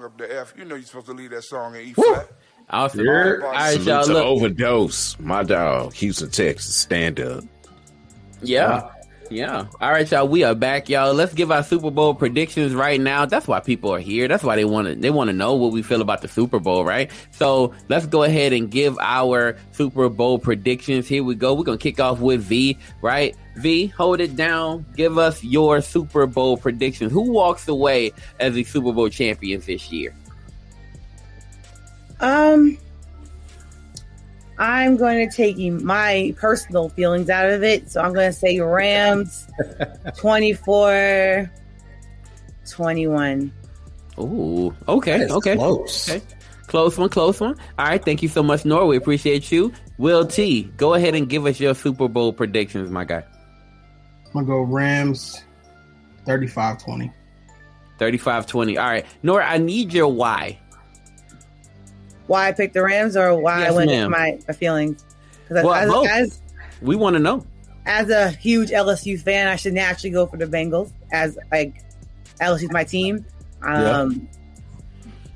Pushing the up to F. You know you're supposed to leave that song in E flat. Awesome. Yeah. All right, Salute y'all. to Look, overdose. My dog, Houston, Texas. Stand up. Yeah. Yeah. All right, y'all. We are back, y'all. Let's give our Super Bowl predictions right now. That's why people are here. That's why they want to they want to know what we feel about the Super Bowl, right? So let's go ahead and give our Super Bowl predictions. Here we go. We're gonna kick off with V, right? V, hold it down. Give us your Super Bowl predictions. Who walks away as the Super Bowl champions this year? Um, I'm going to take my personal feelings out of it. So I'm going to say Rams 24 21. Ooh, okay, okay, close. okay, close one, close one. All right, thank you so much, Nora. We appreciate you. Will T, go ahead and give us your Super Bowl predictions, my guy. I'm gonna go Rams 35-20. 35-20. All right, Nora, I need your why. Why I picked the Rams or why Yes, I went ma'am. with my, my feelings. Well, as, both. as We want to know. as a huge LSU fan, I should naturally go for the Bengals. As like LSU's my team. Um,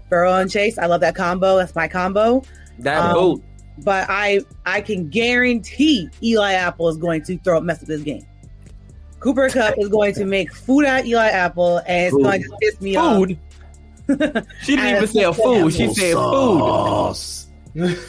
Burrow and Chase, I love that combo. That's my combo. That Um. But I I can guarantee Eli Apple is going to throw mess up this game. Cooper Kupp is going to make food out of Eli Apple, and it's Food. going to piss me Food? off. She didn't even say a food. She said food.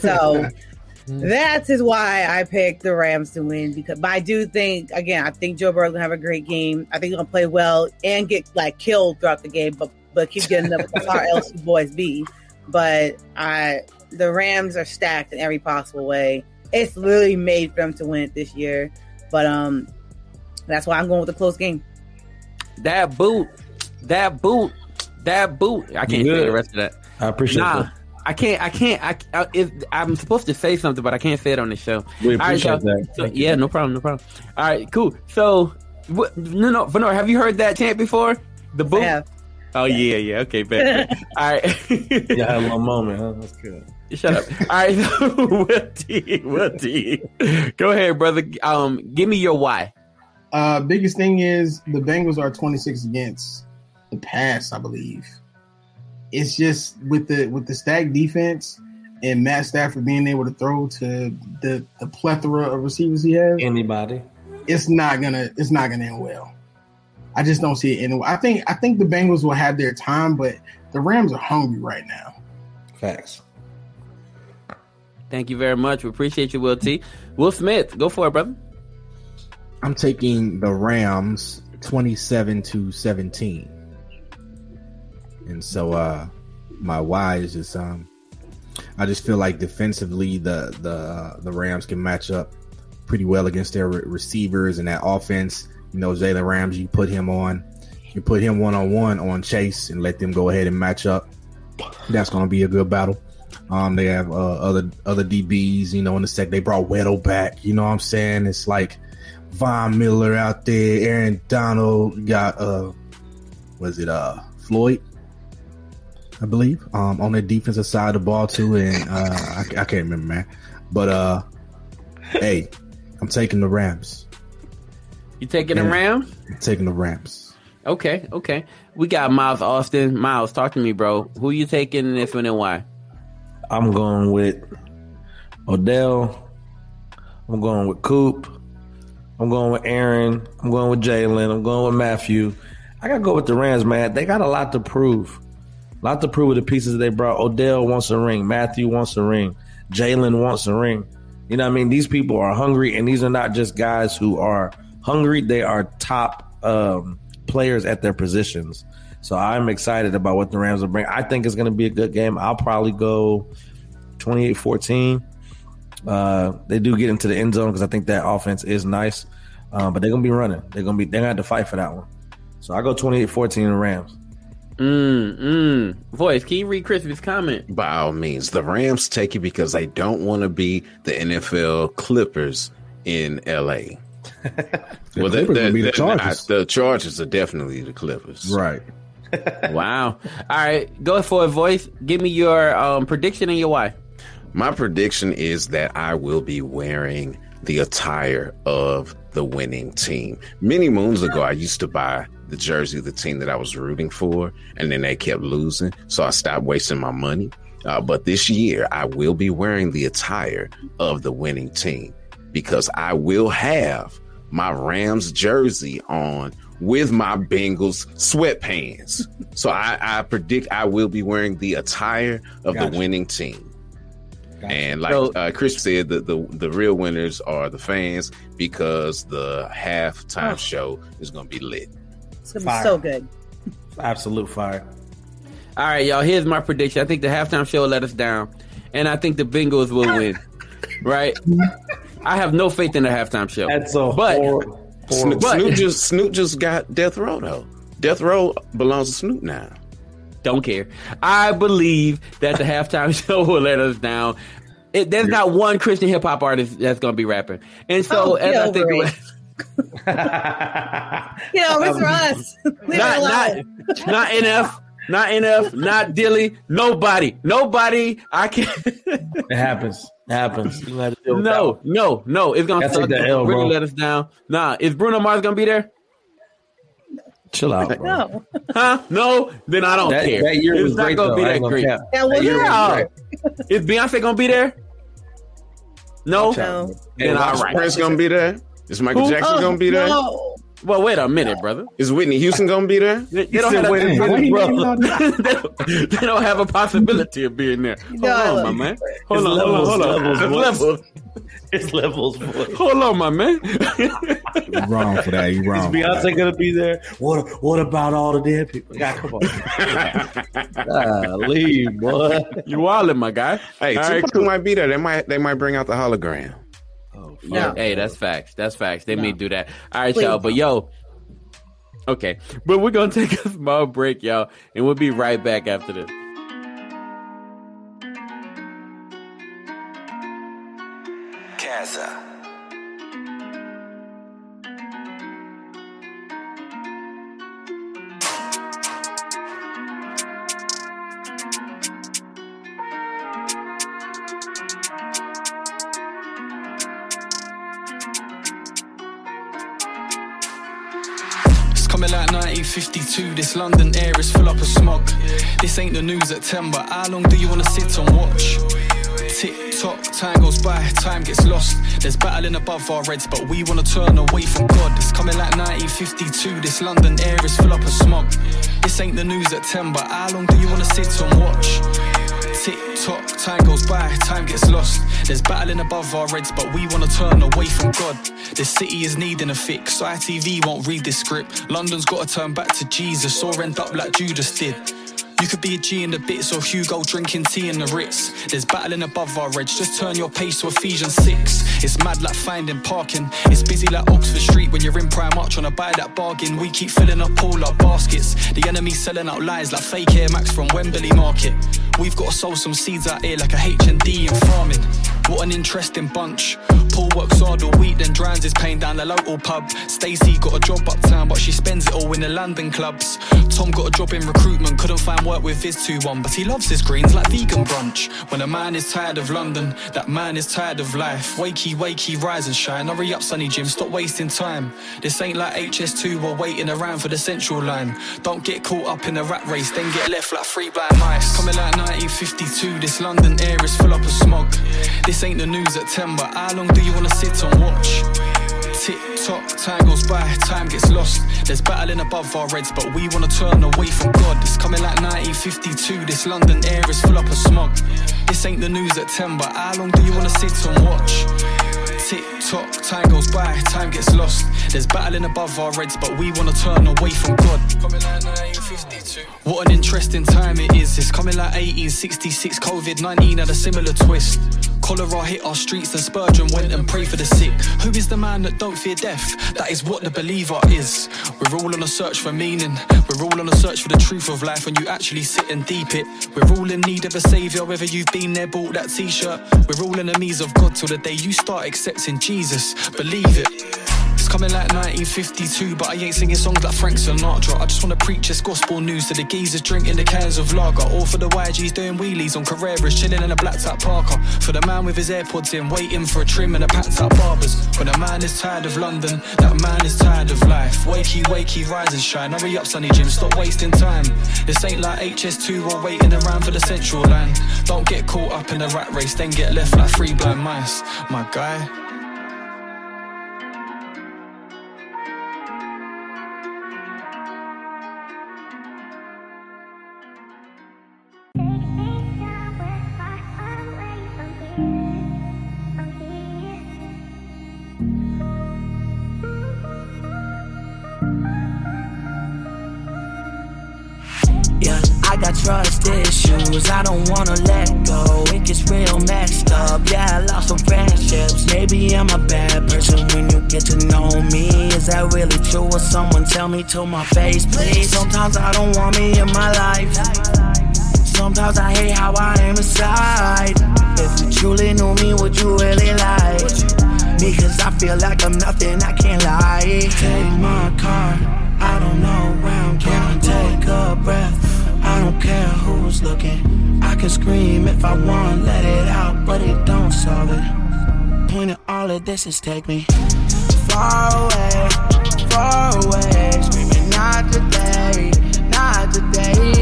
So that's why I picked the Rams to win because but I do think again I think Joe Burrow's gonna have a great game. I think he's gonna play well and get like killed throughout the game, but but keep getting up as our LSU boys be. But I the Rams are stacked in every possible way. It's literally made for them to win it this year. But um that's why I'm going with the close game. That boot. That boot. That boot. I can't say the rest of that. I appreciate nah, that. I can't. I can't. I, I, it, I'm supposed to say something, but I can't say it on the show. We appreciate y'all. that. So, Thank you. yeah, no problem. No problem. All right, cool. So, what, no, no, Venor, have you heard that chant before? The boot. Oh yeah, yeah. Okay, bet. All right. You had a little moment, huh? That's good. Shut up. All right, so, Will T, Will T. Go ahead, brother. Um, give me your why. Uh, biggest thing is the Bengals are 26 against the pass, I believe. It's just with the with the stack defense and Matt Stafford being able to throw to the the plethora of receivers he has. Anybody? It's not gonna it's not gonna end well. I just don't see it ending. well. I think I think the Bengals will have their time, but the Rams are hungry right now. Facts. Thank you very much. We appreciate you, Will T. Will Smith, go for it, brother. I'm taking the Rams 27 to 17. And so uh my why is just um I just feel like defensively the the uh, the Rams can match up pretty well against their re- receivers and that offense. You know, Jalen Ramsey, you put him on, you put him one on one on Chase and let them go ahead and match up. That's going to be a good battle. Um, they have uh, other other DBs, you know, in the sec. They brought Weddle back. You know what I'm saying? It's like Von Miller out there, Aaron Donald got uh, was it uh Floyd? I believe um on the defensive side of the ball too, and uh, I, I can't remember man, but uh, hey, I'm taking the Rams. You taking the Yeah. Rams? I'm taking the Rams. Okay, okay. We got Miles Austin. Miles, talk to me, bro. Who you taking in this one and why? I'm going with Odell. I'm going with Coop. I'm going with Aaron. I'm going with Jalen. I'm going with Matthew. I gotta go with the Rams, man. They got a lot to prove. Lot to prove with the pieces they brought. Odell wants a ring. Matthew wants a ring. Jalen wants a ring. You know what I mean? These people are hungry, and these are not just guys who are hungry. They are top um, players at their positions. So I'm excited about what the Rams will bring. I think it's going to be a good game. I'll probably go 28 14. Uh, they do get into the end zone because I think that offense is nice, uh, but they're going to be running. They're going to be, they're going to have to fight for that one. So I go 28 14 in Rams. Mm, mm. Voice, can you read Crispy's comment? By all means, the Rams take it because they don't want to be the NFL Clippers in LA. well, The Clippers would be the Chargers. the Chargers are definitely the Clippers. Right. wow. All right, go for it, voice. Give me your um, prediction and your why. My prediction is that I will be wearing the attire of the winning team. Many moons ago, I used to buy the jersey of the team that I was rooting for, and then they kept losing. So I stopped wasting my money. Uh, but this year, I will be wearing the attire of the winning team because I will have my Rams jersey on with my Bengals sweatpants. so I, I predict I will be wearing the attire of Gotcha. the winning team. And like So- uh, Chris said, the, the the real winners are the fans because the halftime Oh. show is going to be lit. It's gonna Fire. be so good. Absolute fire. All right, y'all. Here's my prediction. I think the halftime show will let us down, and I think the Bengals will win. right? I have no faith in the halftime show. That's a but hor- Snoop, But- Snoop just Snoop just got Death Row though. Death Row belongs to Snoop now. don't care. I believe that the halftime show will let us down. It, there's not one Christian hip hop artist that's going to be rapping, and so Oh, as I think, over it. You know, it's for um, us. Leave not not alone. not NF, not NF, not Dilly, nobody, nobody. I can't. It happens. It happens. You had to deal with that No, no, no. It's gonna take suck. that L, really let us down. Nah, is Bruno Mars gonna be there? Chill out, bro. No. Huh? No, then I don't That- care. that year it's was not great, gonna though. be that great. cap. That was year was great. Is Beyonce gonna be there? No. No. Then Hey, all right. Prince gonna be there? Is Michael Who? Jackson Oh, gonna be there? no. Well, wait a minute, brother. Is Whitney Houston gonna be there? They, they don't have wait a that possibility. they, don't, they don't have a possibility of being there. Hold No. on, my man. Hold It's on, levels, hold on, hold on. levels, It's levels. It's levels, boy. Hold on, my man. You're wrong for that. You Is wrong. for that. Beyonce gonna be there? What What about all the dead people? God, come on. leave, boy. you wildin', my guy. Hey, All right, Tupac cool. might be there. They might they might bring out the hologram. No. Hey, that's facts. That's facts. They may do that. All right, Please y'all. But yo, okay. But we're gonna take a small break, y'all, and we'll be right back after this. Kaza. 1952. This London air is full up of smog. This ain't the news at 10, but how long do you wanna sit and watch? Tick tock, time goes by, time gets lost. There's battling above our heads, but we wanna turn away from God. It's coming like 1952. This London air is full up of smog. This ain't the news at 10, but how long do you wanna sit and watch? Tock, time goes by, time gets lost. There's battling above our heads, but we wanna turn away from God. The city is needing a fix. ITV won't read this script. London's gotta turn back to Jesus or end up like Judas did. You could be a G in the bits or Hugo drinking tea in the Ritz. There's battling above our edge, just turn your pace to Ephesians 6. It's mad like finding parking. It's busy like Oxford Street when you're in Primark trying to buy that bargain. We keep filling up all our baskets. The enemy's selling out lies like fake Air Max from Wembley Market. We've got to sow some seeds out here like a H&D in farming. What an interesting bunch. Paul works hard all week, then drowns his pain down the local pub. Stacey got a job uptown, but she spends it all in the London clubs. Tom got a job in recruitment, couldn't find work with his 2-1, but he loves his greens like vegan brunch. When a man is tired of London, that man is tired of life. Wakey, wakey, rise and shine. Hurry up, Sunny Jim, stop wasting time. This ain't like HS2 or waiting around for the central line. Don't get caught up in the rat race, then get left like three blind mice. Coming like 1952, this London air is full up of smog. This ain't the news at 10, but how long do you wanna sit and watch? Tick tock, time goes by, time gets lost. There's battling above our heads, but we wanna turn away from God. It's coming like 1952, this London air is full up of smog. This ain't the news at 10, but how long do you wanna sit and watch? Tick tock, time goes by, time gets lost. There's battling above our heads, but we wanna turn away from God. Coming like 1952. What an interesting time it is. It's coming like 1866. COVID 19 had a similar twist. Cholera hit our streets and Spurgeon went and prayed for the sick. Who is the man that don't fear death? That is what the believer is. We're all on a search for meaning. We're all on a search for the truth of life when you actually sit and deep it. We're all in need of a savior, whether you've been there, bought that t shirt. We're all enemies of God till the day you start accepting Jesus. Believe it. Coming like 1952, but I ain't singing songs like Frank Sinatra. I just wanna preach this gospel news to the geezers drinking the cans of lager, or for the YGs doing wheelies on Carreras, chilling in a black top Parker. For the man with his AirPods in, waiting for a trim and a packed up barbers. When a man is tired of London, that man is tired of life. Wakey, wakey, rise and shine. Hurry up, Sunny Jim, stop wasting time. This ain't like HS2 or waiting around for the central line. Don't get caught up in the rat race, then get left like three blind mice. My guy. I got trust issues, I don't wanna let go. It gets real messed up. Yeah, I lost some friendships. Maybe I'm a bad person when you get to know me. Is that really true? Or someone tell me to my face, please? Sometimes I don't want me in my life. Sometimes I hate how I am inside. If you truly knew me, would you really like me? Cause I feel like I'm nothing, I can't lie. Take my car, I don't know where I'm going. Take a breath, I don't care who's looking. I can scream if I want, let it out, but it don't solve it. Point of all of this is take me far away, far away. Screaming not today, not today.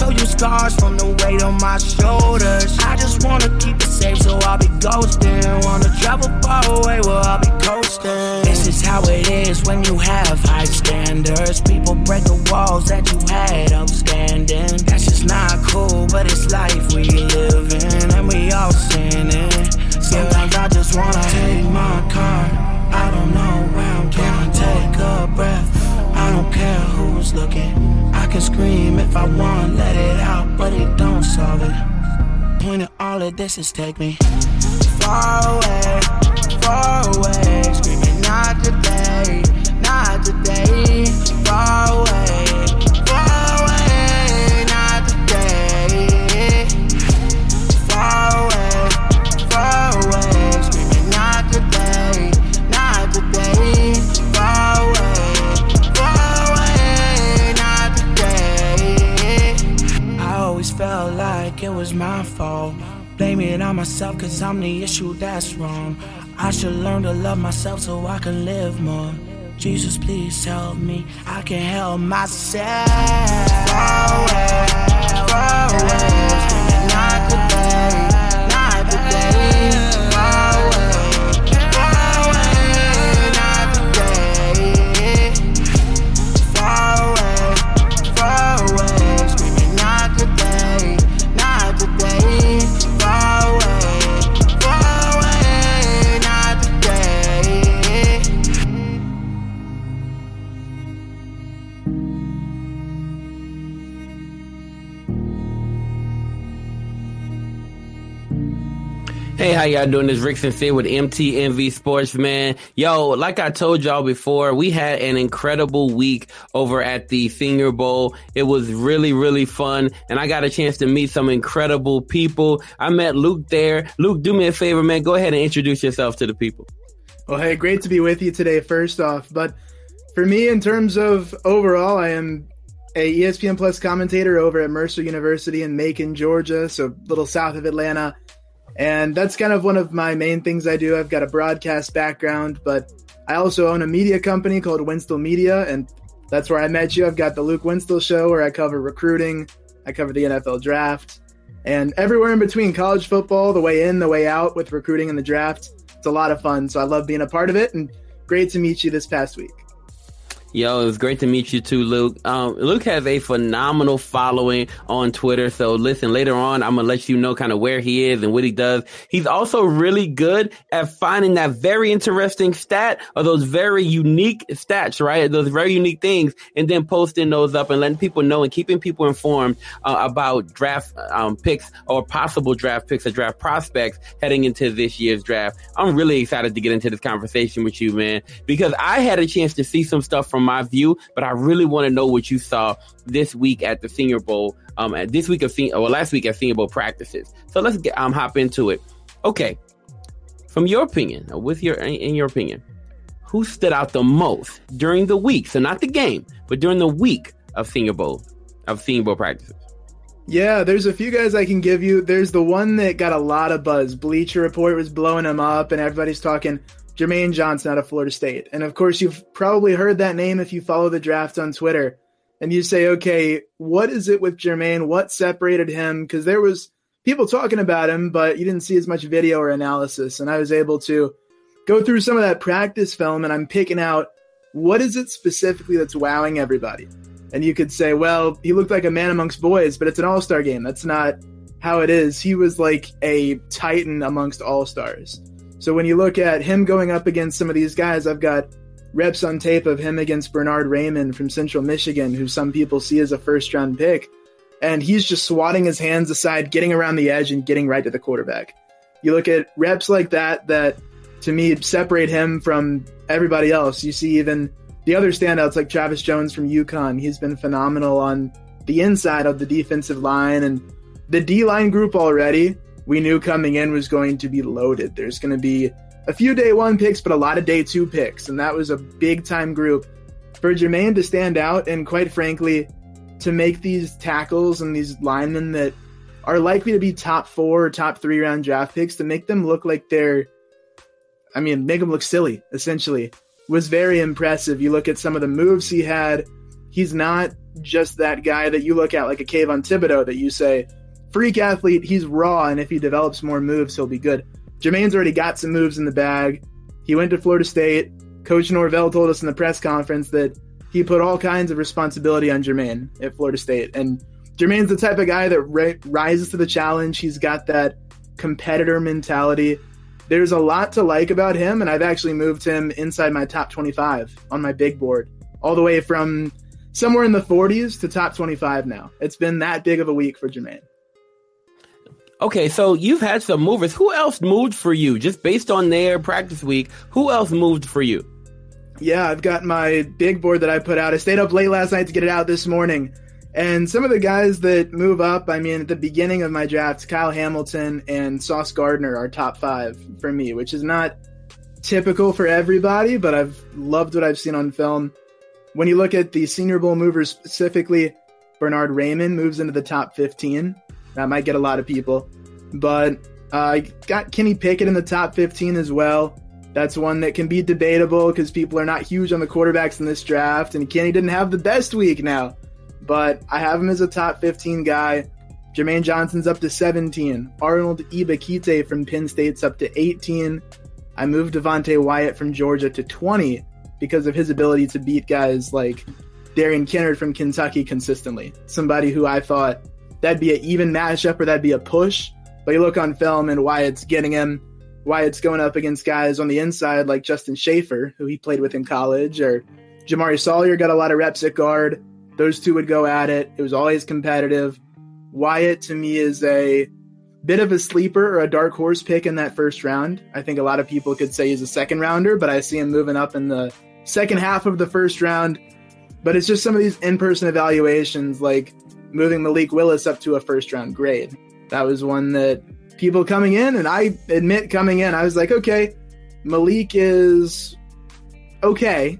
Show you scars from the weight on my shoulders. I just wanna keep it safe, so I'll be ghosting. Wanna travel far away, well, I'll be coasting. This is how it is when you have high standards. People break the walls that you had up standing. That's just not cool, but it's life we live in, and we all sinning. Sometimes I just wanna take my car. I don't know where I'm going. Take a breath. I don't care who's looking. Can scream if I want, let it out, but it don't solve it. Point of all of this is take me far away, far away. Screaming not today, not today. Far away, It myself, cause I'm the issue that's wrong. I should learn to love myself so I can live more. Jesus, please help me. I can help myself. Far away, far away. Not today, not today. Far how y'all doing? This is Rick Sincere with MTMV Sports, man. Yo, like I told y'all before, we had an incredible week over at the Senior Bowl. It was really, really fun, and I got a chance to meet some incredible people. I met Luke there. Luke, do me a favor, man. Go ahead and introduce yourself to the people. Well, hey, great to be with you today, first off. But for me, in terms of overall, I am a ESPN Plus commentator over at Mercer University in Macon, Georgia, so a little south of Atlanta. And that's kind of one of my main things I do. I've got a broadcast background, but I also own a media company called Winston Media, and that's where I met you. I've got the Luke Winston Show where I cover recruiting, I cover the NFL draft, and everywhere in between college football, the way in, the way out with recruiting and the draft. It's a lot of fun. So I love being a part of it, and great to meet you this past week. Yo, it was great to meet you too, Luke. Um, Luke has a phenomenal following on Twitter. So listen, later on, I'm gonna let you know kind of where he is and what he does. He's also really good at finding that very interesting stat or those very unique stats, right? Those very unique things, and then posting those up and letting people know and keeping people informed uh, about draft um, picks or possible draft picks or draft prospects heading into this year's draft. I'm really excited to get into this conversation with you, man, because I had a chance to see some stuff from my view, but I really want to know what you saw this week at the Senior Bowl. Um, at this week of Senior, or last week at Senior Bowl practices. So let's get um hop into it. Okay, from your opinion, or with your in your opinion, who stood out the most during the week? So not the game, but during the week of Senior Bowl of Senior Bowl practices. Yeah, there's a few guys I can give you. There's the one that got a lot of buzz. Bleacher Report was blowing him up, and everybody's talking Jermaine Johnson out of Florida State. And of course, you've probably heard that name if you follow the draft on Twitter. And you say, okay, what is it with Jermaine? What separated him? Because there was people talking about him, but you didn't see as much video or analysis. And I was able to go through some of that practice film, and I'm picking out what is it specifically that's wowing everybody. And you could say, well, he looked like a man amongst boys, but it's an all star game. That's not how it is. He was like a titan amongst all stars. So when you look at him going up against some of these guys, I've got reps on tape of him against Bernhard Raimann from Central Michigan, who some people see as a first round pick. And he's just swatting his hands aside, getting around the edge, and getting right to the quarterback. You look at reps like that, that to me separate him from everybody else. You see even the other standouts like Travis Jones from UConn. He's been phenomenal on the inside of the defensive line and the D line group already. We knew coming in was going to be loaded. There's going to be a few day one picks, but a lot of day two picks. And that was a big time group for Jermaine to stand out and, quite frankly, to make these tackles and these linemen that are likely to be top four or top three round draft picks to make them look like they're, I mean, make them look silly, essentially, was very impressive. You look at some of the moves he had, he's not just that guy that you look at like a Kayvon Thibodeaux that you say, freak athlete, he's raw, and if he develops more moves, he'll be good. Jermaine's already got some moves in the bag. He went to Florida State. Coach Norvell told us in the press conference that he put all kinds of responsibility on Jermaine at Florida State. And Jermaine's the type of guy that ri- rises to the challenge. He's got that competitor mentality. There's a lot to like about him, and I've actually moved him inside my top 25 on my big board, all the way from somewhere in the 40s to top 25 now. It's been that big of a week for Jermaine. Okay, so you've had some movers. Who else moved for you? Just based on their practice week, who else moved for you? Yeah, I've got my big board that I put out. I stayed up late last night to get it out this morning. And some of the guys that move up, I mean, at the beginning of my draft, Kyle Hamilton and Sauce Gardner are top five for me, which is not typical for everybody, but I've loved what I've seen on film. When you look at the Senior Bowl movers specifically, Bernhard Raimann moves into the top 15. That might get a lot of people. But I uh, got Kenny Pickett in the top 15 as well. That's one that can be debatable because people are not huge on the quarterbacks in this draft, and Kenny didn't have the best week now. But I have him as a top 15 guy. Jermaine Johnson's up to 17. Arnold Ebiketie from Penn State's up to 18. I moved Devonte Wyatt from Georgia to 20 because of his ability to beat guys like Darian Kinnard from Kentucky consistently. Somebody who I thought that'd be an even matchup or that'd be a push. But you look on film and Wyatt's getting him. Wyatt's going up against guys on the inside like Justin Shaffer, who he played with in college, or Jamaree Salyer got a lot of reps at guard. Those two would go at it. It was always competitive. Wyatt to me is a bit of a sleeper or a dark horse pick in that first round. I think a lot of people could say he's a second rounder, but I see him moving up in the second half of the first round. But it's just some of these in person evaluations, like moving Malik Willis up to a first round grade. That was one that people coming in, and I admit coming in, I was like, okay, Malik is okay.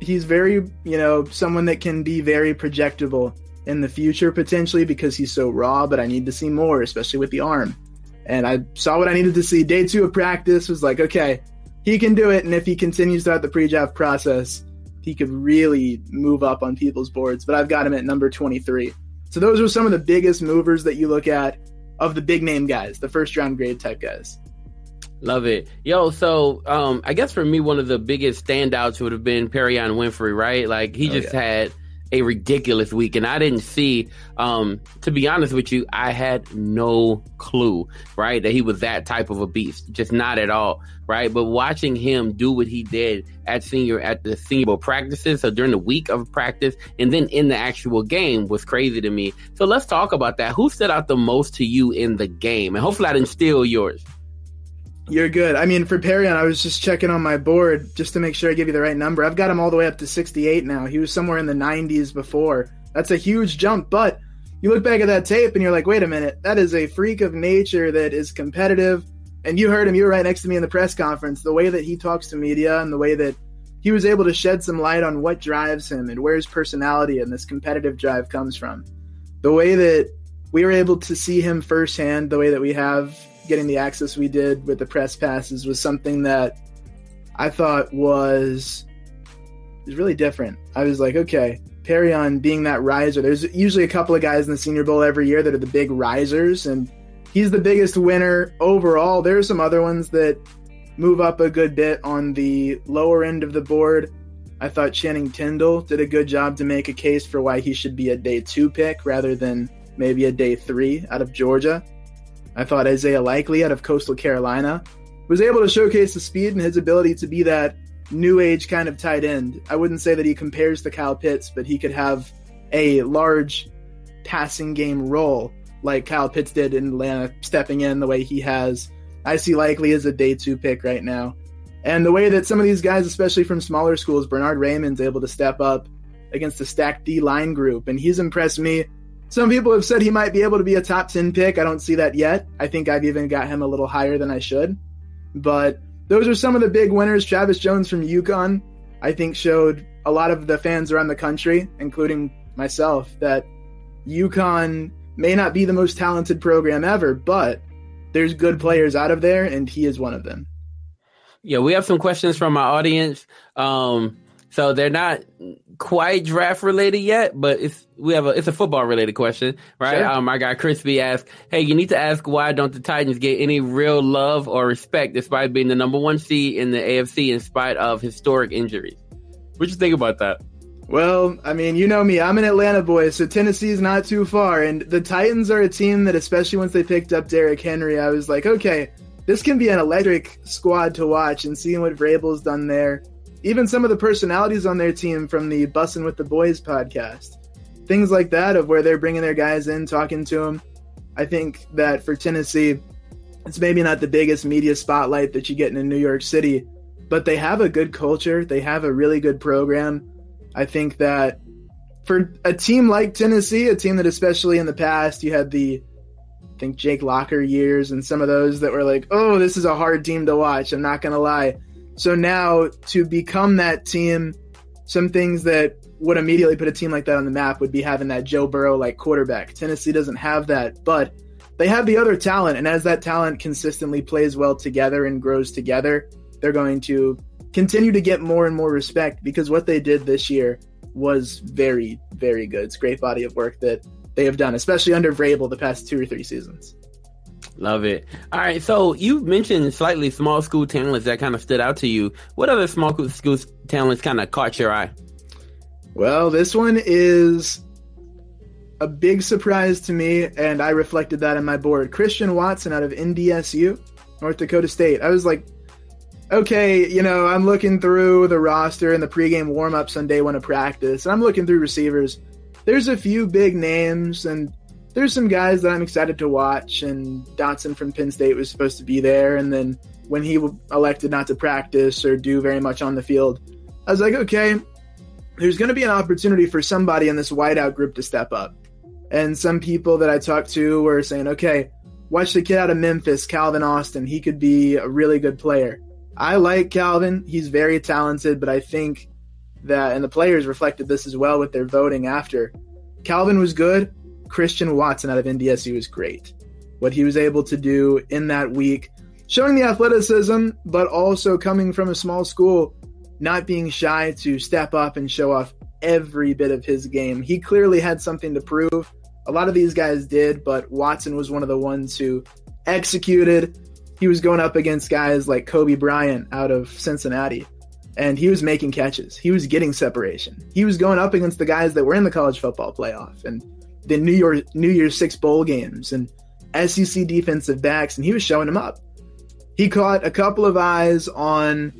He's very, you know, someone that can be very projectable in the future potentially because he's so raw, but I need to see more, especially with the arm. And I saw what I needed to see. Day two of practice was like, okay, he can do it. And if he continues throughout the pre draft process, he could really move up on people's boards. But I've got him at number 23. So those are some of the biggest movers that you look at of the big name guys, the first round grade type guys. Love it. Yo, so um I guess for me one of the biggest standouts would have been Perrion Winfrey, right? Like he oh, just yeah. had a ridiculous week and I didn't see um to be honest with you, I had no clue, right, that he was that type of a beast. Just not at all, right? But watching him do what he did at senior at the senior bowl practices, so during the week of practice and then in the actual game was crazy to me. So let's talk about that. Who stood out the most to you in the game? And hopefully I didn't steal yours. You're good. I mean, for Perrion, I was just checking on my board just to make sure I give you the right number. I've got him all the way up to 68 now. He was somewhere in the 90s before. That's a huge jump, but you look back at that tape and you're like, wait a minute, that is a freak of nature that is competitive. And you heard him, you were right next to me in the press conference. The way that he talks to media and the way that he was able to shed some light on what drives him and where his personality and this competitive drive comes from. The way that we were able to see him firsthand, the way that we have getting the access we did with the press passes was something that I thought was was really different. I was like, okay, Perrion being that riser. There's usually a couple of guys in the Senior Bowl every year that are the big risers, and he's the biggest winner overall. There are some other ones that move up a good bit on the lower end of the board. I thought Channing Tindall did a good job to make a case for why he should be a day two pick rather than maybe a day three out of Georgia. I thought Isaiah Likely out of Coastal Carolina was able to showcase the speed and his ability to be that new age kind of tight end. I wouldn't say that he compares to Kyle Pitts, but he could have a large passing game role like Kyle Pitts did in Atlanta, stepping in the way he has. I see likely as a day two pick right now. And the way that some of these guys, especially from smaller schools, Bernhard Raimann's able to step up against the stacked D line group, and he's impressed me. Some people have said he might be able to be a top 10 pick. I don't see that yet. I think I've even got him a little higher than I should. But those are some of the big winners. Travis Jones from UConn, I think, showed a lot of the fans around the country, including myself, that UConn may not be the most talented program ever, but there's good players out of there, and he is one of them. Yeah, we have some questions from our audience. Um, so they're not quite draft related yet, but it's we have a it's a football related question, right? Sure. Um, our guy Crispy asked, "Hey, you need to ask why don't the Titans get any real love or respect despite being the number one seed in the AFC in spite of historic injuries?" What you think about that? Well, I mean, you know me. I'm an Atlanta boy, so Tennessee's not too far. And the Titans are a team that, especially once they picked up Derrick Henry, I was like, okay, this can be an electric squad to watch. And seeing what Vrabel's done there, even some of the personalities on their team from the Bussin' with the Boys podcast, things like that, of where they're bringing their guys in, talking to them. I think that for Tennessee, it's maybe not the biggest media spotlight that you get in New York City, but they have a good culture. They have a really good program. I think that for a team like Tennessee, a team that especially in the past you had the I think Jake Locker years and some of those that were like, "Oh, this is a hard team to watch." I'm not going to lie. So now to become that team, some things that would immediately put a team like that on the map would be having that Joe Burrow like quarterback. Tennessee doesn't have that, but they have the other talent and as that talent consistently plays well together and grows together, they're going to continue to get more and more respect because what they did this year was very, very good. It's great body of work that they have done, especially under Vrabel the past two or three seasons. Love it. All right, so you mentioned slightly small school talents that kind of stood out to you. What other small school talents kind of caught your eye? Well, this one is a big surprise to me, and I reflected that in my board. Christian Watson out of NDSU, North Dakota State. I was like, okay, you know, I'm looking through the roster and the pregame warmups on day one of practice, and I'm looking through receivers. There's a few big names, and there's some guys that I'm excited to watch. And Dotson from Penn State was supposed to be there, and then when he elected not to practice or do very much on the field, I was like, okay, there's going to be an opportunity for somebody in this wideout group to step up. And some people that I talked to were saying, okay, watch the kid out of Memphis, Calvin Austin. He could be a really good player. I like Calvin. He's very talented, but I think that, and the players reflected this as well with their voting after. Calvin was good. Christian Watson out of NDSU was great. What he was able to do in that week, showing the athleticism, but also coming from a small school, not being shy to step up and show off every bit of his game. He clearly had something to prove. A lot of these guys did, but Watson was one of the ones who executed. He was going up against guys like Coby Bryant out of Cincinnati, and he was making catches. He was getting separation. He was going up against the guys that were in the college football playoff and the New Year New Year's Six bowl games and SEC defensive backs, and he was showing them up. He caught a couple of eyes on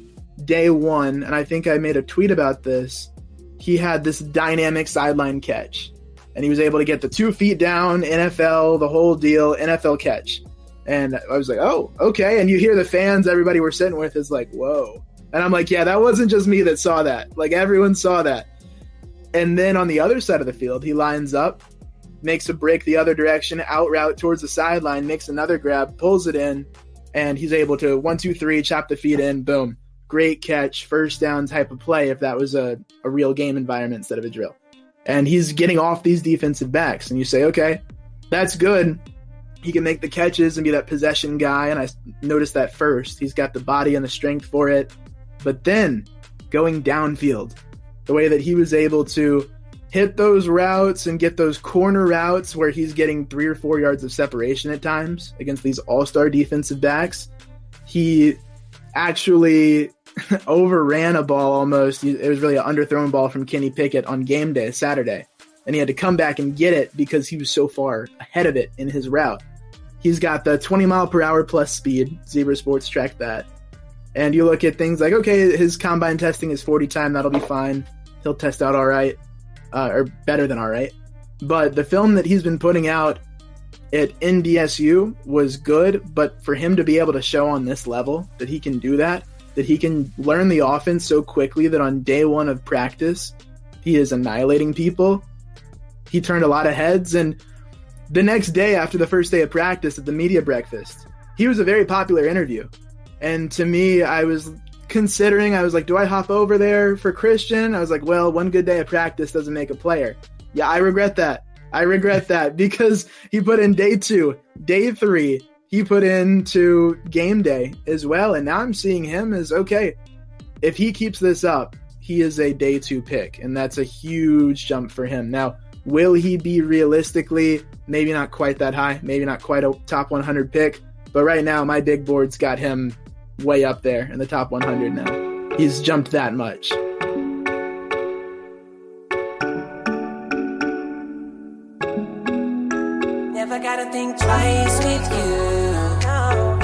day one, and I think I made a tweet about this. He had this dynamic sideline catch, and he was able to get the two feet down, NFL, the whole deal, NFL catch. And I was like, oh, okay. And you hear the fans, everybody we're sitting with is like, whoa. And I'm like, yeah, that wasn't just me that saw that. Like everyone saw that. And then on the other side of the field, he lines up, makes a break the other direction, out route towards the sideline, makes another grab, pulls it in, and he's able to one, two, three, chop the feet in, boom. Great catch, first down type of play if that was a, a real game environment instead of a drill. And he's getting off these defensive backs, and you say, okay, that's good. He can make the catches and be that possession guy, and I noticed that first. He's got the body and the strength for it. But then going downfield, the way that he was able to hit those routes and get those corner routes where he's getting three or four yards of separation at times against these all star defensive backs. He actually overran a ball almost. It was really an underthrown ball from Kenny Pickett on game day, Saturday. And he had to come back and get it because he was so far ahead of it in his route. He's got the 20 mile per hour plus speed. Zebra Sports tracked that. And you look at things like, okay, his combine testing is 40 time, that'll be fine. He'll test out all right, uh, or better than all right. But the film that he's been putting out at NDSU was good, but for him to be able to show on this level that he can do that, that he can learn the offense so quickly that on day one of practice, he is annihilating people. He turned a lot of heads, and the next day after the first day of practice at the media breakfast, he was a very popular interview. And to me, I was considering, I was like, do I hop over there for Christian? I was like, well, one good day of practice doesn't make a player. Yeah, I regret that. I regret that because he put in day two, day three, he put into game day as well. And now I'm seeing him as okay, if he keeps this up, he is a day two pick. And that's a huge jump for him. Now, will he be realistically maybe not quite that high, maybe not quite a top 100 pick? But right now, my big board's got him way up there in the top 100 now. He's jumped that much. Never gotta think twice with you.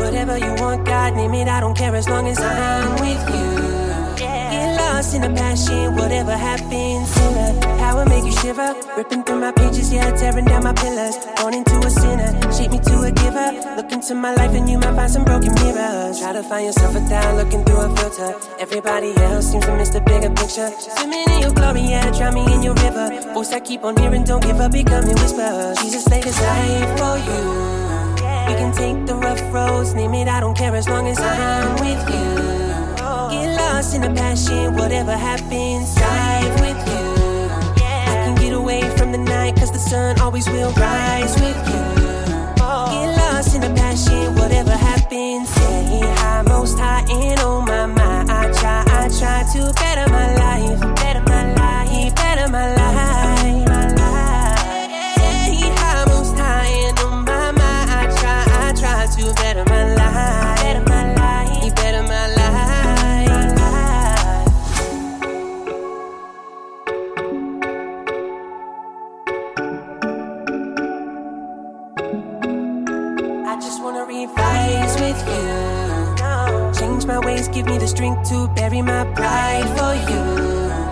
Whatever you want, God name it. I don't care as long as I'm with you. Get lost in the passion, whatever happens. Power make you shiver. Ripping through my pages, yeah, tearing down my pillars. Born into a sinner, shape me to a giver. Look into my life and you might find some broken mirrors. Try to find yourself without looking through a filter. Everybody else seems to miss the bigger picture. Swimming in your glory, yeah, drown me in your river. Voice I keep on hearing, don't give up, becoming whispers. Jesus laid his life for you. We can take the rough roads, name it, I don't care as long as I'm with you. Get lost in the passion, whatever happens, dive away from the night, cause the sun always will rise with you. Get lost in the passion, whatever happens, say high, most high, and oh my, my. I try, I try to better my life, better my Give me the strength to bury my pride for you.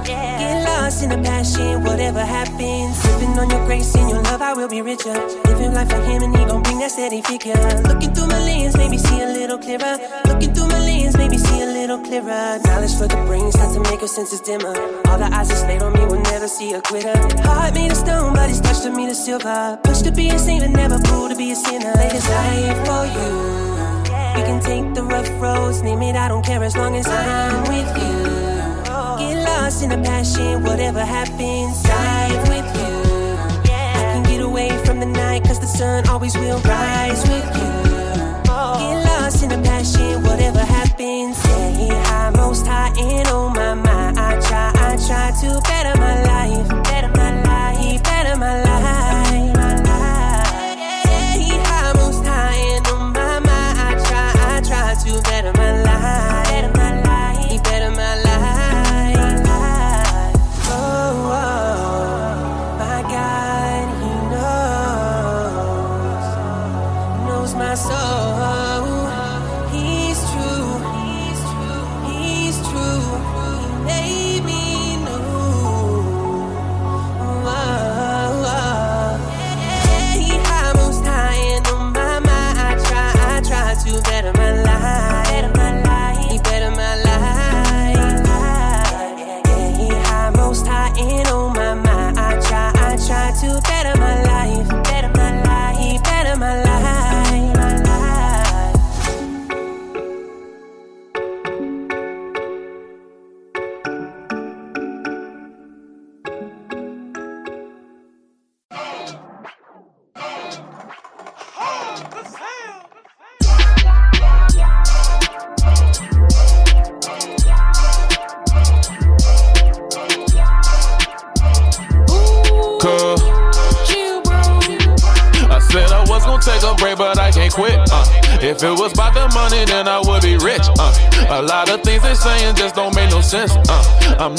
Get lost in the passion, whatever happens. Sipping on your grace and your love, I will be richer. Living life for him and he gon' bring that steady figure. Looking through my lens, maybe see a little clearer. Looking through my lens, maybe see a little clearer. Knowledge for the brain starts to make your senses dimmer. All the eyes that's laid on me will never see a quitter. Heart made of stone, but his touch to me the silver. Push to be a saint, but never fool to be a sinner. Lay his life for you. We can take the rough roads, name it, I don't care as long as I'm with you. Get lost in the passion, whatever happens, dive with you. I can get away from the night, cause the sun always will rise with you. Get lost in the passion, whatever happens, say high,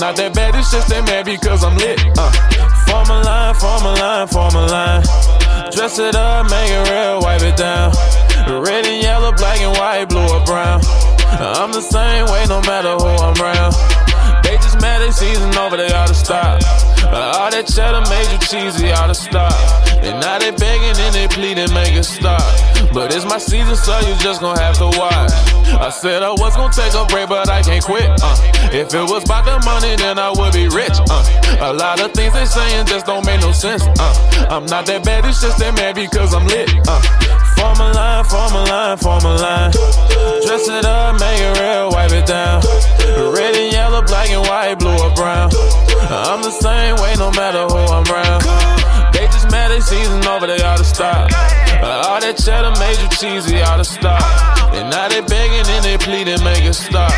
not that bad, it's just they mad said I was gonna take a break, but I can't quit. Uh. If it was about the money, then I would be rich. Uh. A lot of things they saying just don't make no sense. Uh. I'm not that bad, it's just they mad because I'm lit. Uh. Form a line, form a line, form a line. Dress it up, make it real, wipe it down. Red and yellow, black and white, blue or brown. I'm the same way no matter who I'm around. They just mad they season over, they oughta stop. Uh, all that cheddar made you cheesy, oughta stop. And now they begging and they pleading, make it stop.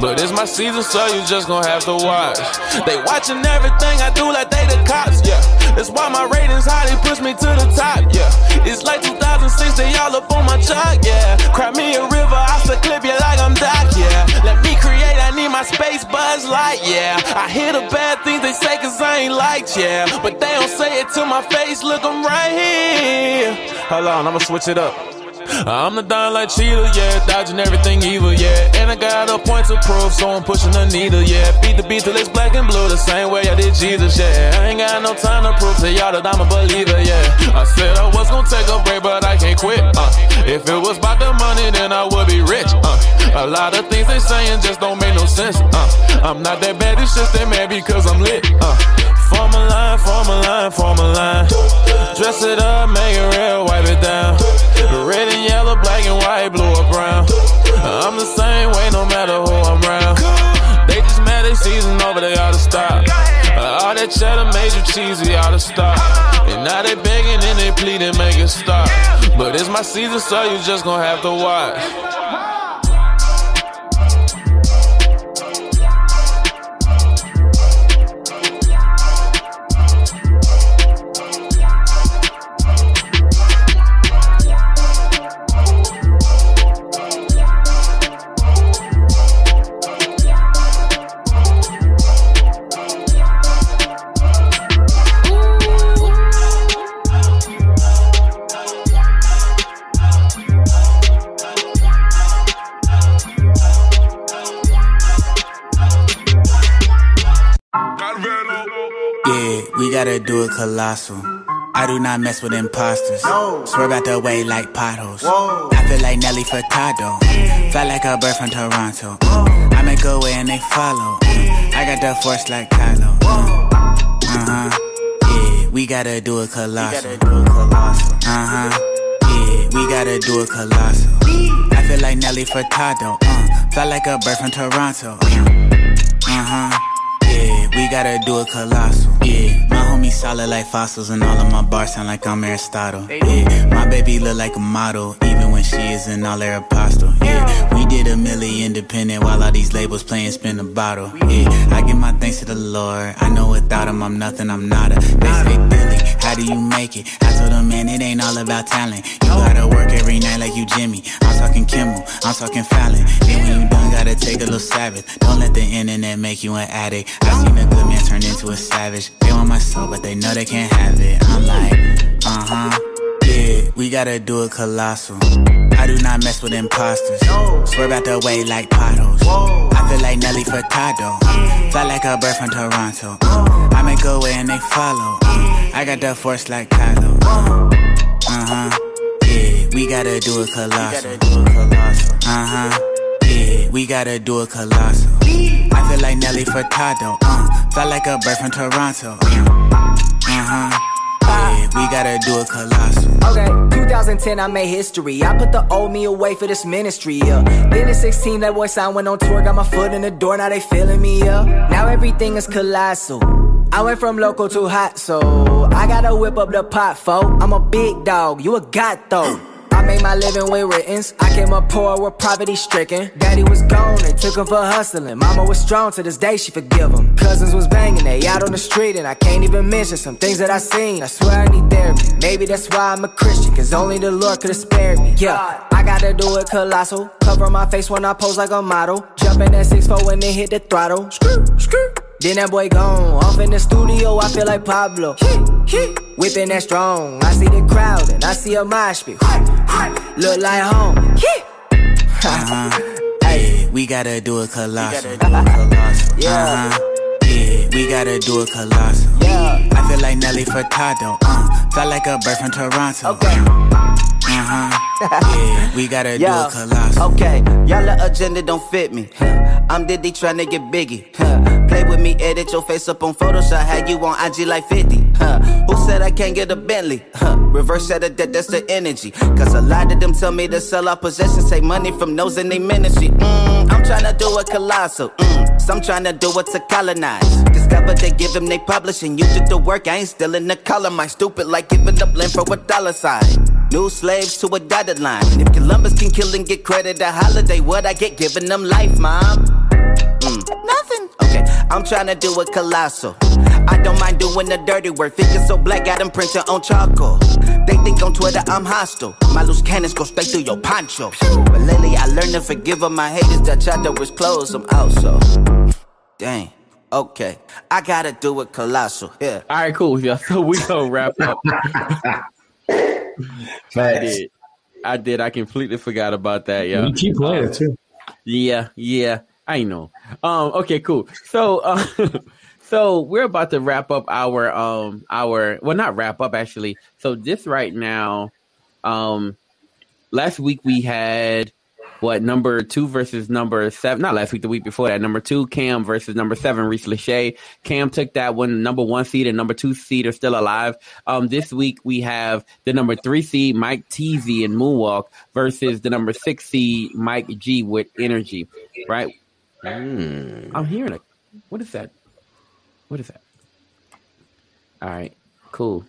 But it's my season, so you just gon' have to watch. They watching everything I do like they the cops, yeah. That's why my ratings high, they push me to the top, yeah. It's like 2006, they all up on my chart, yeah. Cry me a river, I still clip you like I'm Doc, yeah. Let me create, I need my space buzz light, yeah. I hear the bad things they say cause I ain't liked, yeah. But they don't say it to my face, look, I'm right here. Hold on, I'ma switch it up. I'm the don like cheetah, yeah, dodging everything evil, yeah. And I got a point to prove, so I'm pushing the needle, yeah. Beat the beat till it's black and blue, the same way I did Jesus, yeah. I ain't got no time to prove to y'all that I'm a believer, yeah. I said I was gonna take a break, but I can't quit, uh. If it was about the money, then I would be rich, uh. A lot of things they saying just don't make no sense, uh. I'm not that bad, it's just that mad because I'm lit, uh. Form a line, form a line, form a line. Dress it up, make it real, wipe it down. Red and yellow, black and white, blue or brown. I'm the same way no matter who I'm around. They just mad they season over, they oughta stop. Uh, all that cheddar made you cheesy, oughta stop. And now they begging and they pleading, make it stop. But it's my season, so you just gon' have to watch. Colossal. I do not mess with imposters. Swerve out the way like potholes. I feel like Nelly Furtado. Fly like a bird from Toronto. I make a way and they follow. I got the force like Kylo. Uh huh. Yeah, we gotta do it colossal. Uh huh. Yeah, we gotta do it colossal. I feel like Nelly Furtado. Uh, fly like a bird from Toronto. Uh. Yeah, we gotta do it colossal. Yeah, my homies solid like fossils, and all of my bars sound like I'm Aristotle. Yeah, my baby look like a model, even when she isn't all their apostle. Yeah, a milli independent while all these labels playing spin the bottle. Yeah, I give my thanks to the Lord. I know without him I'm nothing, I'm nada. They say Billy, how do you make it? I told them, man, it ain't all about talent. You gotta work every night like you Jimmy. I'm talking Kimmel, I'm talking Fallon. Then when you done, gotta take a little Sabbath. Don't let the internet make you an addict. I seen a good man turn into a savage. They want my soul, but they know they can't have it. I'm like, uh huh. Yeah, we gotta do it colossal. I do not mess with imposters. Swerve out the way like potholes. I feel like Nelly Furtado. Fly like a bird from Toronto. I make a way and they follow. I got the force like Kylo. Uh huh. Yeah, we gotta do it colossal. Uh huh. Yeah, we gotta do it colossal. I feel like Nelly Furtado. Uh, fly like a bird from Toronto. Uh gotta do it colossal. Okay, 2010, I made history. I put the old me away for this ministry, yeah. Then in 16, that boy sound went on tour, got my foot in the door, now they feeling me, yeah. Now everything is colossal. I went from local to hot, so I gotta whip up the pot, fo. I'm a big dog, you a god though. I made my living with writtens. I came up poor with poverty stricken. Daddy was gone, they took him for hustling. Mama was strong to this day, she forgive him. Cousins was banging, they out on the street, and I can't even mention some things that I seen. I swear I need therapy. Maybe that's why I'm a Christian, cause only the Lord could have spared me. Yeah, I gotta do it colossal. Cover my face when I pose like a model. Jumping at 6'4 when they hit the throttle. Screw, screw. Then that boy gone. Off in the studio, I feel like Pablo. Whipping that strong. I see the crowd and I see a mosh pit. Look like home. Uh-huh. Hey, we gotta do it colossal. yeah. Uh-huh. Yeah, we gotta do a colossal. Yeah. I feel like Nelly Furtado. Uh, felt like a bird from Toronto. Okay. Uh-huh. Yeah, we gotta Yo, do it colossal. Okay, y'all the agenda don't fit me. I'm Diddy tryna get biggie. Play with me, edit your face up on Photoshop. Had you on IG like 50. Huh. Who said I can't get a Bentley? Huh. Reverse set of that, that's the energy. Cause a lot of them tell me to sell our possessions, take money from those in their ministry. Mm, tryna do a colossal. Mm, some tryna do it to colonize. Discover they give them they publishing. You did the work, I ain't still in the color. My stupid like giving up land for a dollar sign. New slaves to a dotted line. If Columbus can kill and get credit a holiday, what I get giving them life, mom? Mm. Nothing. Okay, I'm tryna do a colossal. I don't mind doing the dirty work. Figure so black, got them print your own charcoal. They think on Twitter I'm hostile. My loose cannons go straight through your poncho. But lately I learned to forgive all my haters that tried to wish clothes. I'm out so. Dang. Okay, I gotta do it colossal. Yeah. All right, cool. Yeah, so we gonna wrap up. I did. I did. I completely forgot about that. Yeah, You keep playing Um, it too. Yeah, yeah, I know. Um, okay, cool. So, uh, so we're about to wrap up our um our well, not wrap up actually. So this right now, um, last week we had what number two versus number seven? Not last week, the week before that. Number two, Cam versus number seven, Reese Lachey. Cam took that one. Number one seed and number two seed are still alive. Um, this week we have the number three seed, Mike Teezy and Moonwalk versus the number six seed, Mike G with Energy. Right? I'm hearing it. What is that? What is that? All right, cool.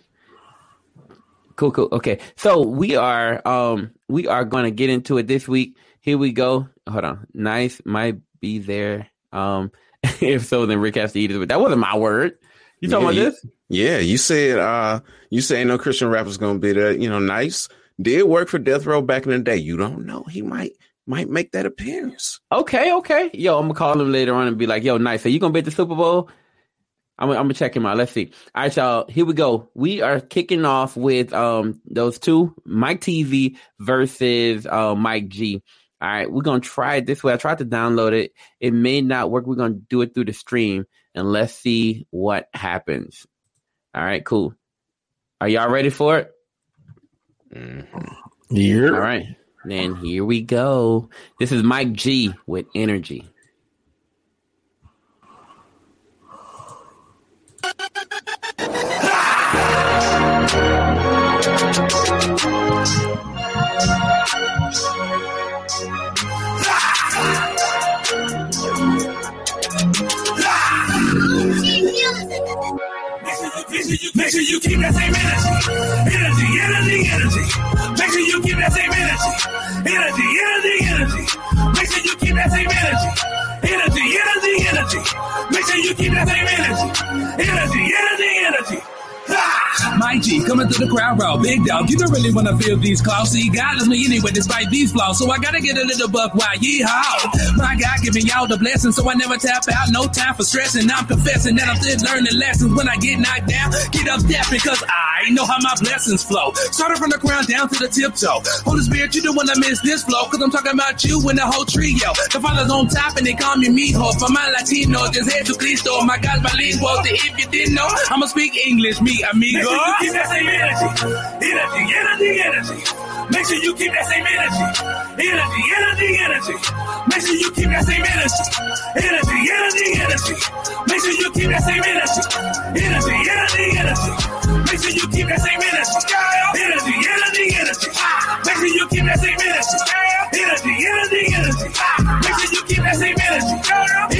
Cool, cool. Okay. So we are um we are gonna get into it this week. Here we go. Hold on. Nice might be there. Um if so, then Rick has to eat it. That wasn't my word. You talking Yeah, about you- this? Yeah, you said uh you said no Christian rapper's gonna be there. You know, nice. Did work for Death Row back in the day. You don't know. He might might make that appearance. Okay, okay. Yo, I'm gonna call him later on and be like, yo, nice. Are you gonna be at the Super Bowl? I'm, I'm gonna check him out. Let's see. All right, y'all. Here we go. We are kicking off with um those two, Mike Teezy versus uh, Mike G. All right, we're gonna try it this way. I tried to download it. It may not work. We're gonna do it through the stream and let's see what happens. All right, cool. Are y'all ready for it? Yeah. All right. Then here we go. This is Mike G with energy. Make sure you keep that same energy. Energy, energy, energy. Make sure you keep that same energy. Energy, energy, energy. Make sure you keep that same energy. Energy, energy, energy. Make sure you keep that same energy. Energy, energy, energy. Mike G coming through the crowd raw, big dog. You don't really wanna feel these claws. See, God loves me anyway, despite these flaws. So I gotta get a little buck wild, yeehaw. My God giving y'all the blessing, so I never tap out. No time for stressing. I'm confessing that I'm still learning lessons. When I get knocked down, get up step because I know how my blessings flow. Started from the ground down to the tiptoe. Holy Spirit, you don't wanna miss this flow, cause I'm talking about you and the whole trio. The father's on top and they call me mijo. For my Latino, just head to Cristo. My God's bilingual. So if you didn't know, I'ma speak English, me amigo. Make sure you keep that same energy. Energy, energy, energy. Make sure you keep that same energy. Energy, energy, energy. Make sure you keep that same energy. Energy, energy, energy. Make sure you keep that same energy. Energy, energy, energy. Make sure you keep that same energy. Energy, energy, energy. Make sure you keep that same energy. Energy, energy, energy. Make sure you keep that same energy.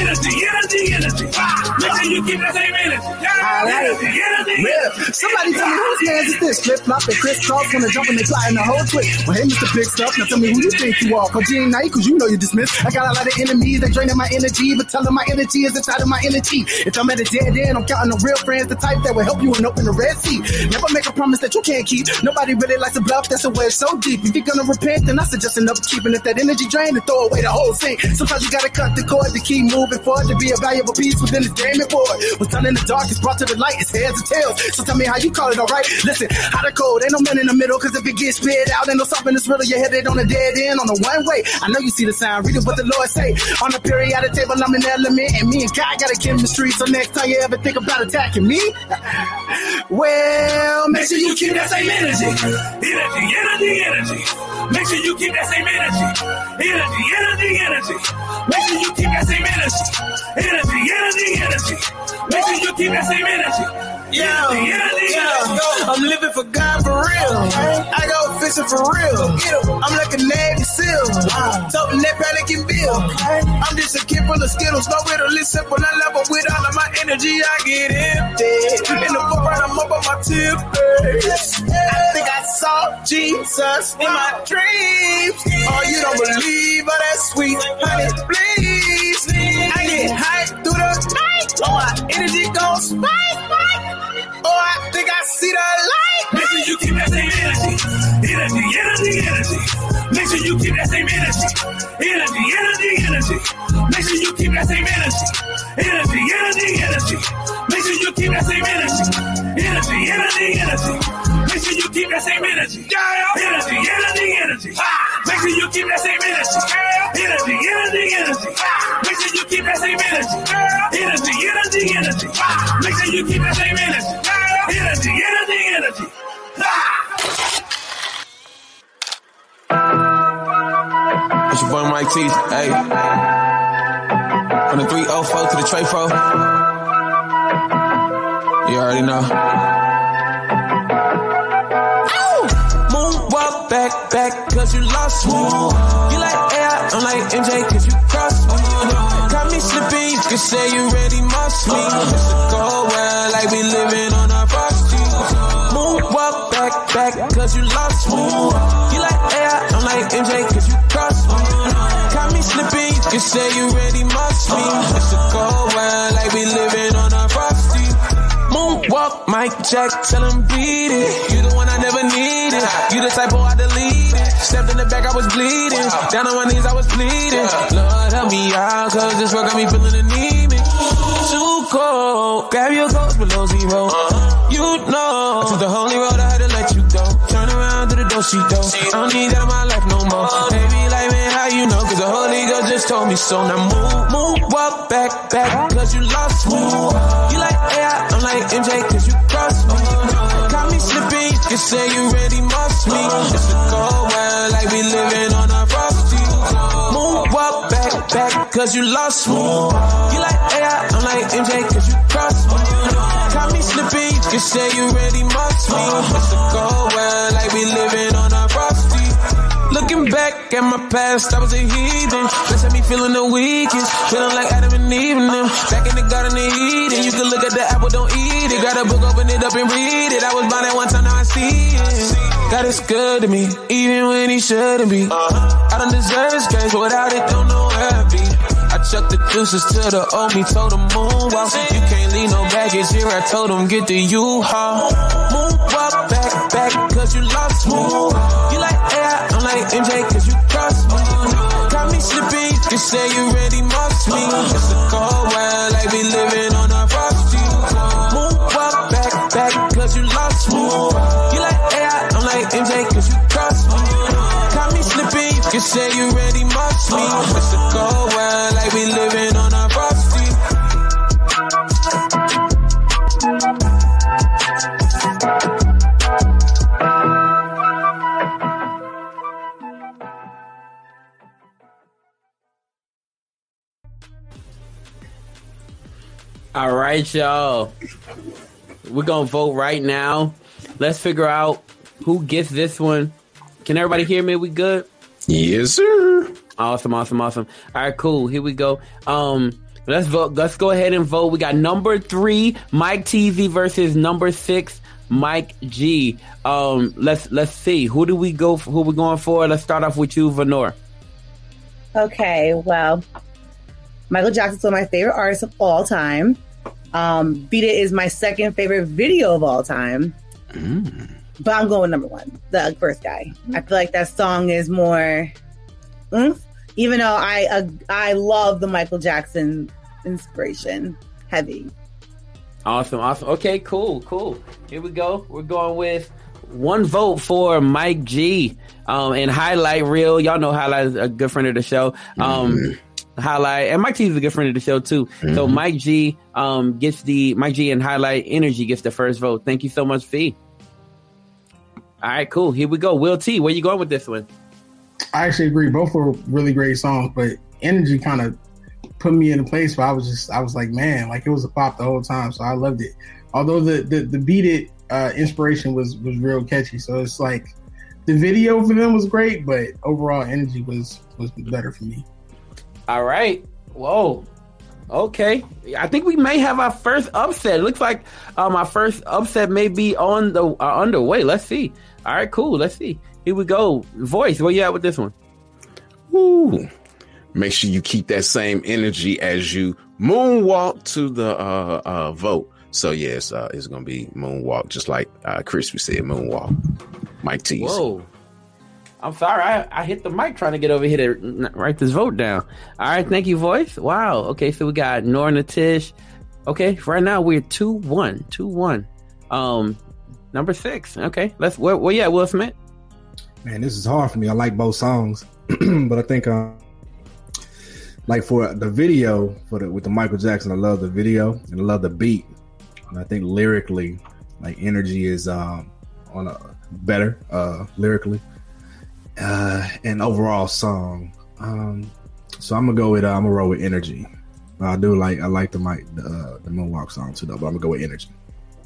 Energy, energy, energy. Ah, make sure you keep that same energy. Energy, energy, energy. Somebody tell me whose hands is this? Flip flop and crisscross when they jump and they fly in the whole twist. Well, hey, Mr. Big Stuff, now tell me who you think you are. Cause you ain't nice, cause you know you're dismissed. I got a lot of enemies, they draining my energy, but tell them my energy is inside of my energy. If I'm at a dead end, I'm counting on real friends, the type that will help you and open the Red Sea. Never make a promise that you can't keep. Nobody really likes to bluff, that's a way so deep. If you're gonna repent, then I suggest an upkeep. And if that energy drain, then throw away the whole thing. Sometimes you gotta cut the cord to keep moving forward to be a valuable piece within this game. If billboard. Was done in the dark, it's brought to the light, it's heads or tails. So tell me how you call it, alright? Listen, hot or cold, ain't no man in the middle, cause if it gets spit out, ain't no stopping this riddle. You're headed on a dead end, on a one way. I know you see the sign, read it what the Lord say. On the periodic table, I'm an element, and me and God got a chemistry. So next time you ever think about attacking me, well, make sure you keep that same energy. Energy, energy, energy. Make sure you keep that same energy. Energy, energy, energy. Make sure you keep that same energy. Energy, energy, energy. Make sure you keep that same energy. Yeah, yeah, I'm living for God for real. I go fishing for real. I'm like a Navy SEAL. Toting that panic Pelican bill. I'm just a kid full of Skittles. No riddle, it's simple. I level with all of my energy. I get empty. In the book, right, I'm up on my tip. I think I saw Jesus in my dreams. Oh, you don't believe, but that's sweet. Honey, please. I get hyped through the night. Oh, my energy goes spike, spike. Think I see the light. Make sure you keep that same energy. It is the energy, energy, energy. Make sure you keep that same energy. Energy, energy, energy. Make sure you keep that same energy. Energy, energy, energy. Make sure you keep that same energy. Energy, energy, energy. Make sure you keep that same energy. Energy, energy, energy. Make sure you keep that same energy. Energy, energy, energy. Make sure you keep that same energy. Energy, energy, energy. Make sure you keep that same energy. It's your boy Mike T. Hey. From the 304 to the Tray 4. You already know. Moonwalk back, back, cause you lost me. You like AI, I'm like MJ, cause you crossed me. Got me slipping, you can say you ready, must me. It's a cold world, like we living on back, cause you lost me. You like AI, I'm like MJ, cause you crossed me. Got me slipping, you can say you ready, must me. It's a cold world, like we living on a frosty. Moonwalk, Mike Jack, tell him beat it. You the one I never needed. You the type of I deleted. Stepped in the back, I was bleeding. Down on my knees, I was pleading. Lord, help me out, cause this work got me feeling anemic. Too cold. Grab your clothes below zero. You know. I took the holy road, she do. I don't need that in my life no more. Baby, like, man, how you know? Cause the Holy Ghost just told me so. Now move, move, walk back, back, cause you lost me. You like AI, I'm like MJ, cause you crossed me. Got me slipping, you say you ready, must me. It's a cold world, like we living on a frosty. Move, walk back, back, cause you lost me. You like AI, I'm like MJ, cause you crossed me. Got me slipping, you can say you ready, must me. It's a cold world, like we living on a frosty. Looking back at my past, I was a heathen. This had me feeling the weakest. Feeling like Adam and Eve and them. Back in the garden of Eden. You can look at the apple, don't eat it. Got a book, open it up and read it. I was blind at one time, now I see it. God is good to me, even when he shouldn't be. I don't deserve his grace, without it, don't know where I'd be. Chucked the deuces to the old me, told him moon walk. You can't leave no baggage here, I told him get the U-Haul. Moon walk back, back, cause you lost me. You like AI, I'm like MJ, cause you crossed me. Got me slipping, you say you ready, must me. It's a cold world, like we living on a frosty. Moon walk back, back, cause you lost me. You like AI, I'm like MJ, cause you crossed me. Got me slipping, you say you ready, must me. It's a cold world, like we living on a frosty. All right, y'all. We're gonna vote right now. Let's figure out who gets this one. Can everybody hear me? We good? Yes, sir. Awesome, awesome, awesome. All right, cool. Here we go. Um, let's vote. Let's go ahead and vote. We got number three, Mike Teezy versus number six, Mike G. Um, let's let's see. Who do we go? For, who we going for? Let's start off with you, Venor. Okay, well, Michael Jackson's one of my favorite artists of all time. Um, Beat It is my second favorite video of all time. But I'm going with number one, the first guy. I feel like that song is more, oomph, even though I uh, I love the Michael Jackson inspiration. heavy. Awesome, awesome. Okay, cool, cool. Here we go. We're going with one vote for Mike G. Um, and highlight real. Y'all know highlight is a good friend of the show. Um, Mm-hmm. highlight and Mike T is a good friend of the show too. So Mhm. Mike G um gets the Mike G and highlight energy gets the first vote. Thank you so much, Fee. All right, cool. Here we go. Will T, where you going with this one? I actually agree. Both were really great songs, but Energy kind of put me in a place where I was just, I was like, man, like it was a pop the whole time. So I loved it. Although the the, the beat it uh, inspiration was was real catchy. So it's like the video for them was great, but overall Energy was was better for me. All right. Whoa. Okay. I think we may have our first upset. It looks like um our first upset may be on the uh, underway. Let's see. All right, cool. Let's see. Here we go. Voice, where you at with this one? Woo. Make sure you keep that same energy as you moonwalk to the uh, uh, vote. So yes, uh, it's gonna be moonwalk, just like uh, Crispy said, moonwalk. Mike T. Whoa. I'm sorry. I, I hit the mic trying to get over here to write this vote down. All right. Thank you, voice. Wow. Okay. So we got Norna Tish. Okay. Right now we're 2 1. 2 1. Um, number six. Okay. Let's, Well, you at, Will Smith? Man, this is hard for me. I like both songs, but I think um, like for the video for the with the Michael Jackson, I love the video and I love the beat, and I think lyrically, like energy is um on a better uh lyrically, uh and overall song. Um, so I'm gonna go with uh, I'm gonna roll with energy. I do like I like the Mike the uh, the Moonwalk song too though, but I'm gonna go with energy.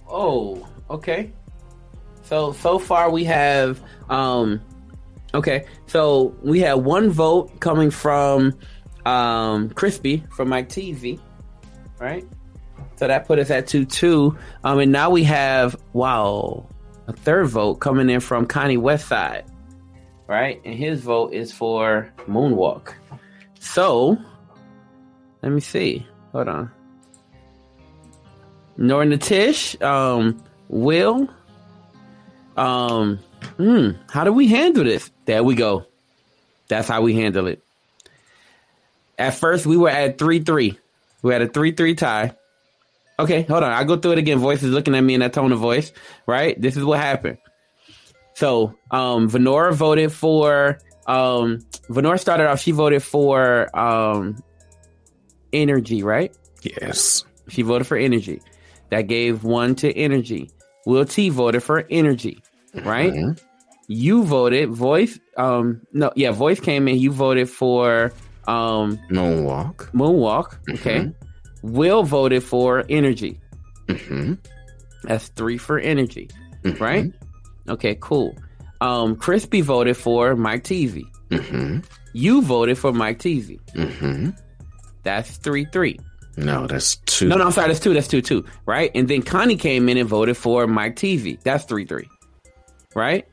Oh, okay. So so far we have um okay. So we have one vote coming from um Crispy from Mike Teezy, right? So that put us at two two. Um and now we have wow, a third vote coming in from Connie Westside. Right? And his vote is for Moonwalk. So let me see. Hold on. Norna Tish, um, Will, um, hmm, how do we handle this? There we go. That's how we handle it. At first, we were at 3 3. We had a 3 3 tie. Okay, hold on. I'll go through it again. Voice is looking at me in that tone of voice, right? This is what happened. So, um, Venora voted for, um, Venora started off, she voted for, um, energy, right? Yes. She voted for energy. That gave one to energy. Will T voted for energy, right? You voted voice. Um, no, yeah, voice came in. You voted for um moonwalk. Moonwalk. Okay. Will voted for energy. Mm-hmm. That's three for energy, right? Okay, cool. Um, Crispy voted for Mike Teezy. Mm-hmm. You voted for Mike Teezy. Mm-hmm. That's three three. No, that's two. No, no, I'm sorry. That's two. That's two, two. Right? And then Connie came in and voted for Mike Teezy. That's three, three. Right?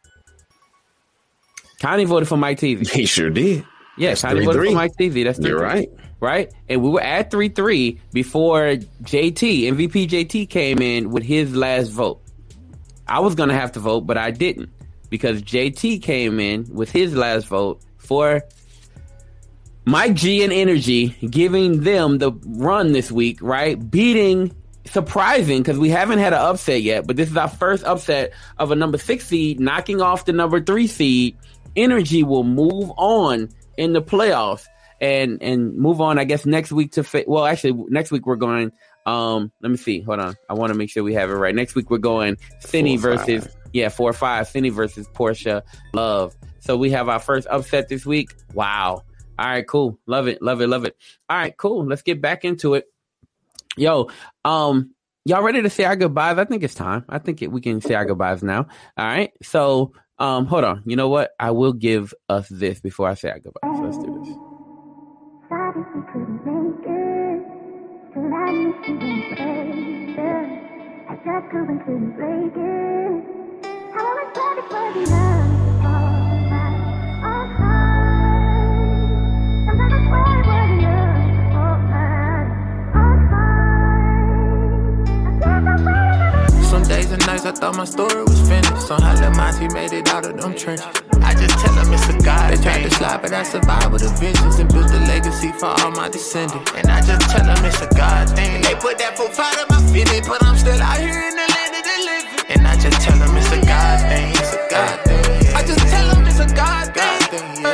Connie voted for Mike Teezy. He sure did. Yes, That's Connie voted 3-3. for Mike Teezy. That's 3 You're right. Right? And we were at 3 3 before JT, MVP JT came in with his last vote. I was going to have to vote, but I didn't because JT came in with his last vote for Mike G and Energy, giving them the run this week, right? Beating, surprising because we haven't had an upset yet, but this is our first upset of a number six seed knocking off the number three seed. Energy will move on in the playoffs and and move on. I guess next week to fa- well, actually next week we're going. Um, let me see. Hold on. I want to make sure we have it right. Next week we're going Finney versus yeah four or five Finney versus Portia Love. So we have our first upset this week. Wow. All right, cool. Love it, love it, love it. All right, cool. Let's get back into it. Yo, um, y'all ready to say our goodbyes? I think it's time. I think it, we can say our goodbyes now. All right. So, um, hold on. You know what? I will give us this before I say our goodbyes. Let's do this. Some I thought my story was finished. Somehow Lil Monty made it out of them trenches. I just tell them it's a God. They tried to slide, but I survived with a vengeance and built a legacy for all my descendants. And I just tell them it's a God thing. They put that that profile in my fitted, but I'm still out here in the land of the living. And I just tell them it's a God thing, it's a God thing. I just tell them it's a God thing. Hey,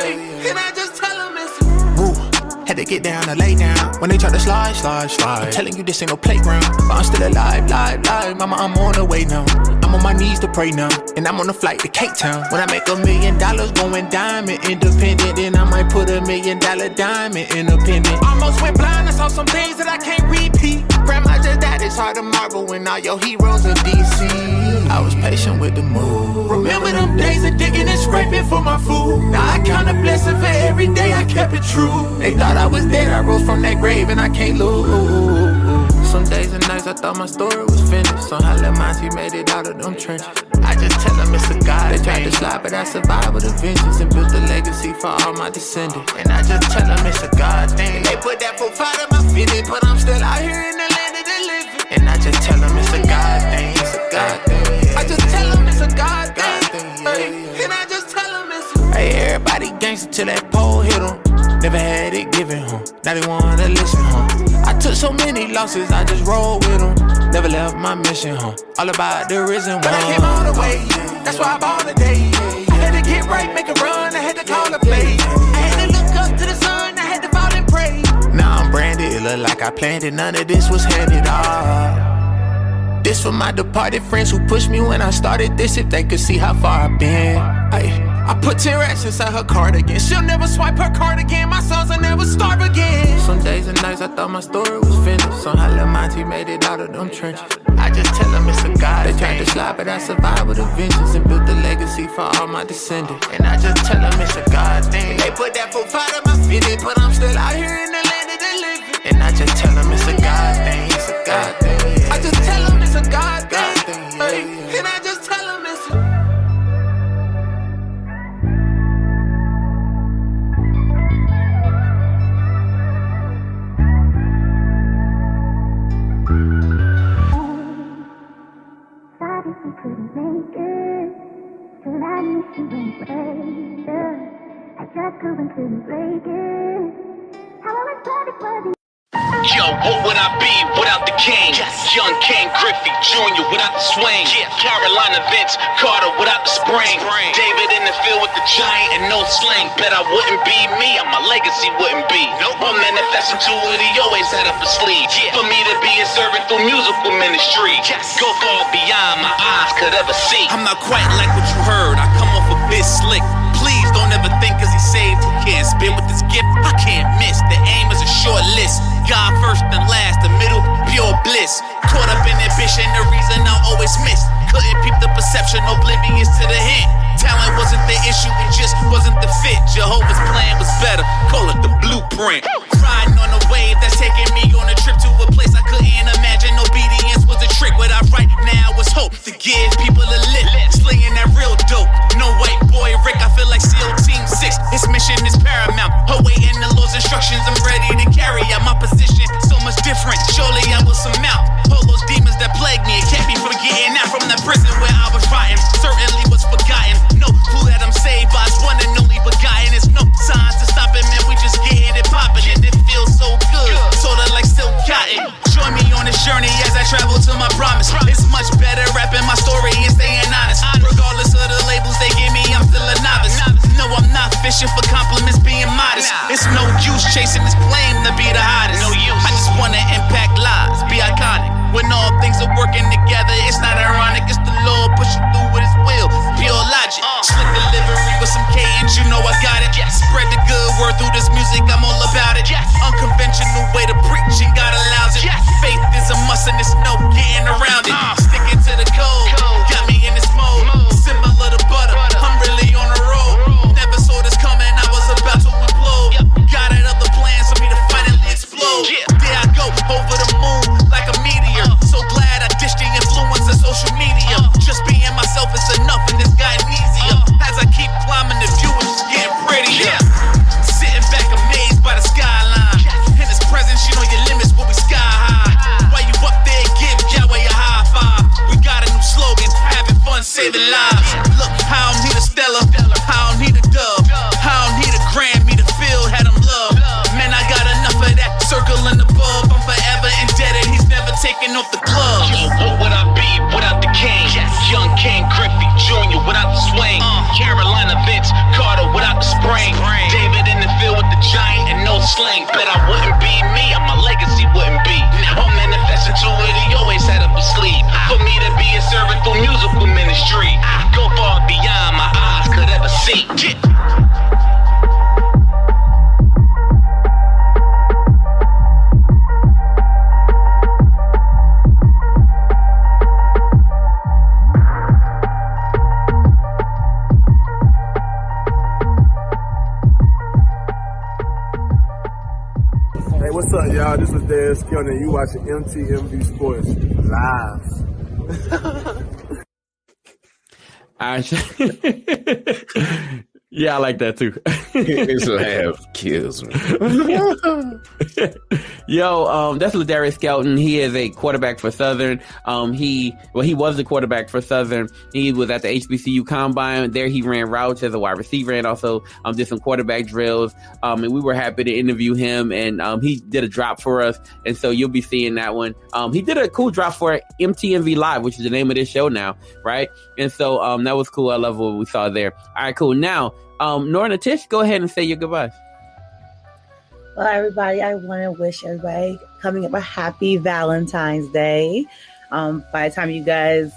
Had to get down to lay down when they try to slide, slide, slide. I'm telling you this ain't no playground, but I'm still alive, live, live. Mama, I'm on the way now. I'm on my knees to pray now, and I'm on a flight to Cape Town. When I make a million dollars going diamond independent, then I might put a million dollar diamond independent. Almost went blind, I saw some things that I can't repeat. Grandma just died, it's hard to marvel when all your heroes are DC. I was patient with the move. Remember them days of digging and scraping for my food. Now I count a blessing for every day I kept it true. They thought I was dead, I rose from that grave and I can't lose. Some days and nights I thought my story was finished. Somehow Lil Monty made it out of them trenches. I just tell them it's a God. They tried to slide, but I survived with a vengeance and built a legacy for all my descendants. And I just tell them it's a God thing. They put that profile in my fitted, but I'm still out here in the land of the living. And I just tell them it's a God thing, it's a God thing. Till that pole hit 'em. Never had it given, huh? Now they wanna listen, huh? I took so many losses, I just rolled with 'em. Never left my mission, huh? All about the risen one. But I came all the way, that's why I ball today. I had to get right, make a run, I had to call a play. I had to look up to the sun, I had to fall and pray. Now I'm branded, it look like I planned it. None of this was handed off. This for my departed friends who pushed me when I started this. If they could see how far I've been. Ay, I put 10 racks inside her cardigan. She'll never swipe her card again. My sons will never starve again. Some days and nights I thought my story was finished. Somehow Lil Monty made it out of them trenches. I just tell them it's a God. They tried to slide, but I survived with a vengeance and built a legacy for all my descendants. And I just tell them it's a God thing. They put that profile in my fitted, but I'm still out here in the land of the living. And I just tell them it's a God thing, it's a God thing. Couldn't make it. Still I miss you anyway. I tried and couldn't break it. How I was perfect was Yo, what would I be without the king? Young Ken Griffey Jr. without the swing. Yeah. Carolina Vince Carter without the spring. David in the field with the giant and no sling. Bet I wouldn't be me, and my legacy wouldn't be. No, I'm manifesting to what he always had up his sleeve. Yeah. For me to be a servant through musical ministry. Go far beyond my eyes could ever see. I'm not quite like what you heard. I come off a bit slick. Please don't ever think cause he saved, he can't spin with this gift. I can't miss. The aim is a short list. God first and last, the middle, pure bliss. Caught up in ambition, the reason I always miss. Couldn't peep the perception, oblivious to the hint. Talent wasn't the issue, it just wasn't the fit. Jehovah's plan was better, call it the blueprint. Riding on a wave that's taking me on a trip to a place I couldn't imagine. Obedience was a trick. What I write now was hope to give people a lift. Slinging that real dope. No white boy Rick, I feel like SEAL Team 6. His mission is paramount. Awaiting the Lord's instructions, I'm ready to carry out my position. So much different, surely I will surmount. All those demons that plague me, it kept me from getting out from the prison where I was rotting. Certainly was forgotten. Cotton. Join me on this journey as I travel to my promise. It's much better rapping my story and staying honest. Regardless of the labels they give me, I'm still a novice. No, I'm not fishing for compliments, being modest. It's no use chasing this claim to be the hottest. No use. I just wanna impact lives, be iconic. When all things are working together, it's not ironic. It's the Lord pushing through with His will. Pure logic. Slick delivery with some and you know I got it. Spread the good word through this music, I'm all about it. Unconventional way to preach and God allows it. Faith is a must and there's no getting around it. Uh. Sticking to the code, fun, saving lives. Look, I don't need a Stellar, I don't need a Dove, I don't need a Grammy to feel had him love. Man, I got enough of that circle in the above. I'm forever indebted. He's never taking off the club. Yo, what would I be without the king? Yes. Young Ken Griffey Jr. without the swing. Uh. Carolina Vince Carter without the spring. David in the field with the giant and no sling. Bet I wouldn't be and you watching MTMV Sports live. I yeah, I like that too. His laugh kills me. Yo, um, that's Ladarius Skelton. He is a quarterback for Southern. Um, he well, he was the quarterback for Southern. He was at the HBCU combine. There, he ran routes as a wide receiver and also um, did some quarterback drills. Um, and we were happy to interview him. And um, he did a drop for us. And so you'll be seeing that one. Um, he did a cool drop for MTMV Live, which is the name of this show now, right? And so um, that was cool. I love what we saw there. All right, cool. Now, um, Nora Tish, go ahead and say your goodbyes. Well, everybody, I want to wish everybody coming up a happy Valentine's Day. Um, by the time you guys,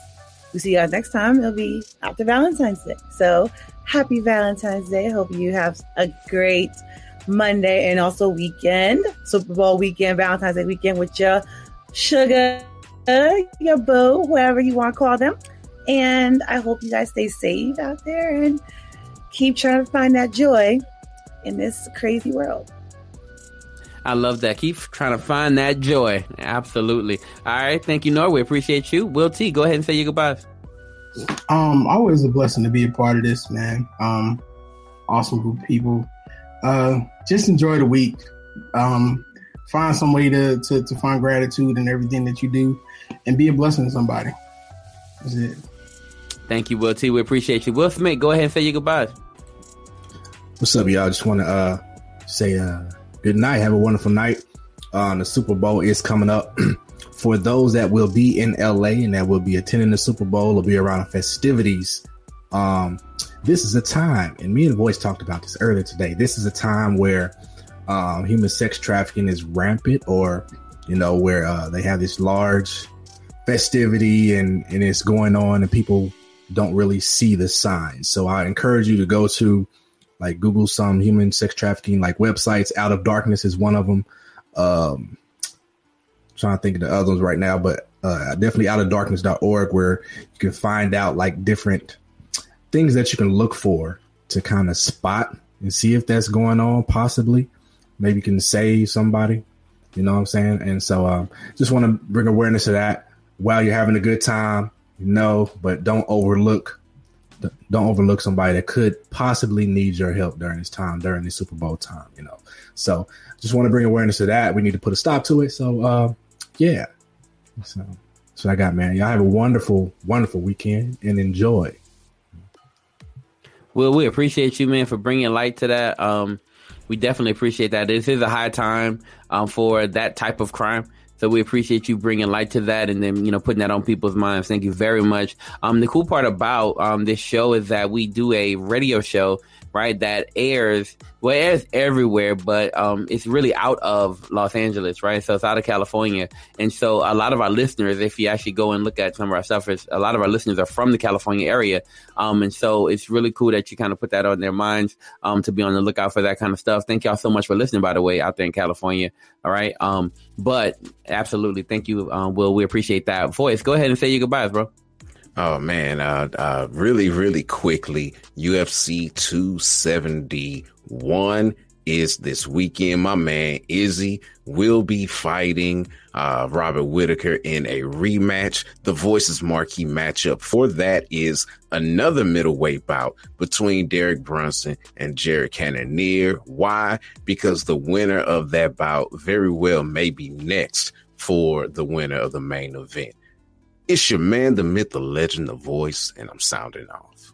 we see you guys next time, it'll be after Valentine's Day. So, happy Valentine's Day. Hope you have a great Monday and also weekend, Super Bowl weekend, Valentine's Day weekend with your sugar, your boo, whatever you want to call them. And I hope you guys stay safe out there and keep trying to find that joy in this crazy world. I love that. Keep trying to find that joy. Absolutely. All right. Thank you, Nora. We appreciate you. Will T, go ahead and say your goodbyes. Um, always a blessing to be a part of this, man. Um, awesome group of people. Uh, just enjoy the week. Um, find some way to, to to find gratitude in everything that you do, and be a blessing to somebody. That's it. Thank you, Will T. We appreciate you. Will Smith, go ahead and say your goodbyes. What's up, y'all? Just want to uh, say uh, good night. Have a wonderful night. Uh, the Super Bowl is coming up. For those that will be in LA and that will be attending the Super Bowl or be around the festivities, um, this is a time, and me and boys talked about this earlier today. This is a time where um, human sex trafficking is rampant, or you know, where uh, they have this large festivity and and it's going on, and people don't really see the signs. So I encourage you to go to like Google some human sex trafficking like websites. Out of Darkness is one of them. Um, trying to think of the others right now, but uh, definitely out of darkness.org where you can find out like different things that you can look for to kind of spot and see if that's going on possibly maybe you can save somebody you know what i'm saying and so um, just want to bring awareness to that while you're having a good time you know but don't overlook don't overlook somebody that could possibly need your help during this time during the super bowl time you know so just want to bring awareness to that we need to put a stop to it so uh, yeah so what i got man y'all have a wonderful wonderful weekend and enjoy Well, we appreciate you, man, for bringing light to that. Um, we definitely appreciate that. This is a high time um, for that type of crime. So we appreciate you bringing light to that and then, you know, putting that on people's minds. Thank you very much. Um, the cool part about um, this show is that we do a radio show, right, that airs, well, it airs everywhere, but um, it's really out of Los Angeles, right? So it's out of California. And so a lot of our listeners, if you actually go and look at some of our stuff, a lot of our listeners are from the California area. Um, and so it's really cool that you kind of put that on their minds um, to be on the lookout for that kind of stuff. Thank y'all so much for listening, by the way, out there in California. All right. Um, but absolutely, thank you, um, Will. We appreciate that. Voice, go ahead and say your goodbyes, bro. Oh man, uh, uh, really, really quickly, UFC 271 is this weekend. My man Izzy will be fighting uh, Robert Whittaker in a rematch. The Voices marquee matchup for that is another middleweight bout between Derek Brunson and Jared Cannonier. Why? Because the winner of that bout very well may be next for the winner of the main event. It's your man, the myth, the legend, the voice, and I'm sounding off.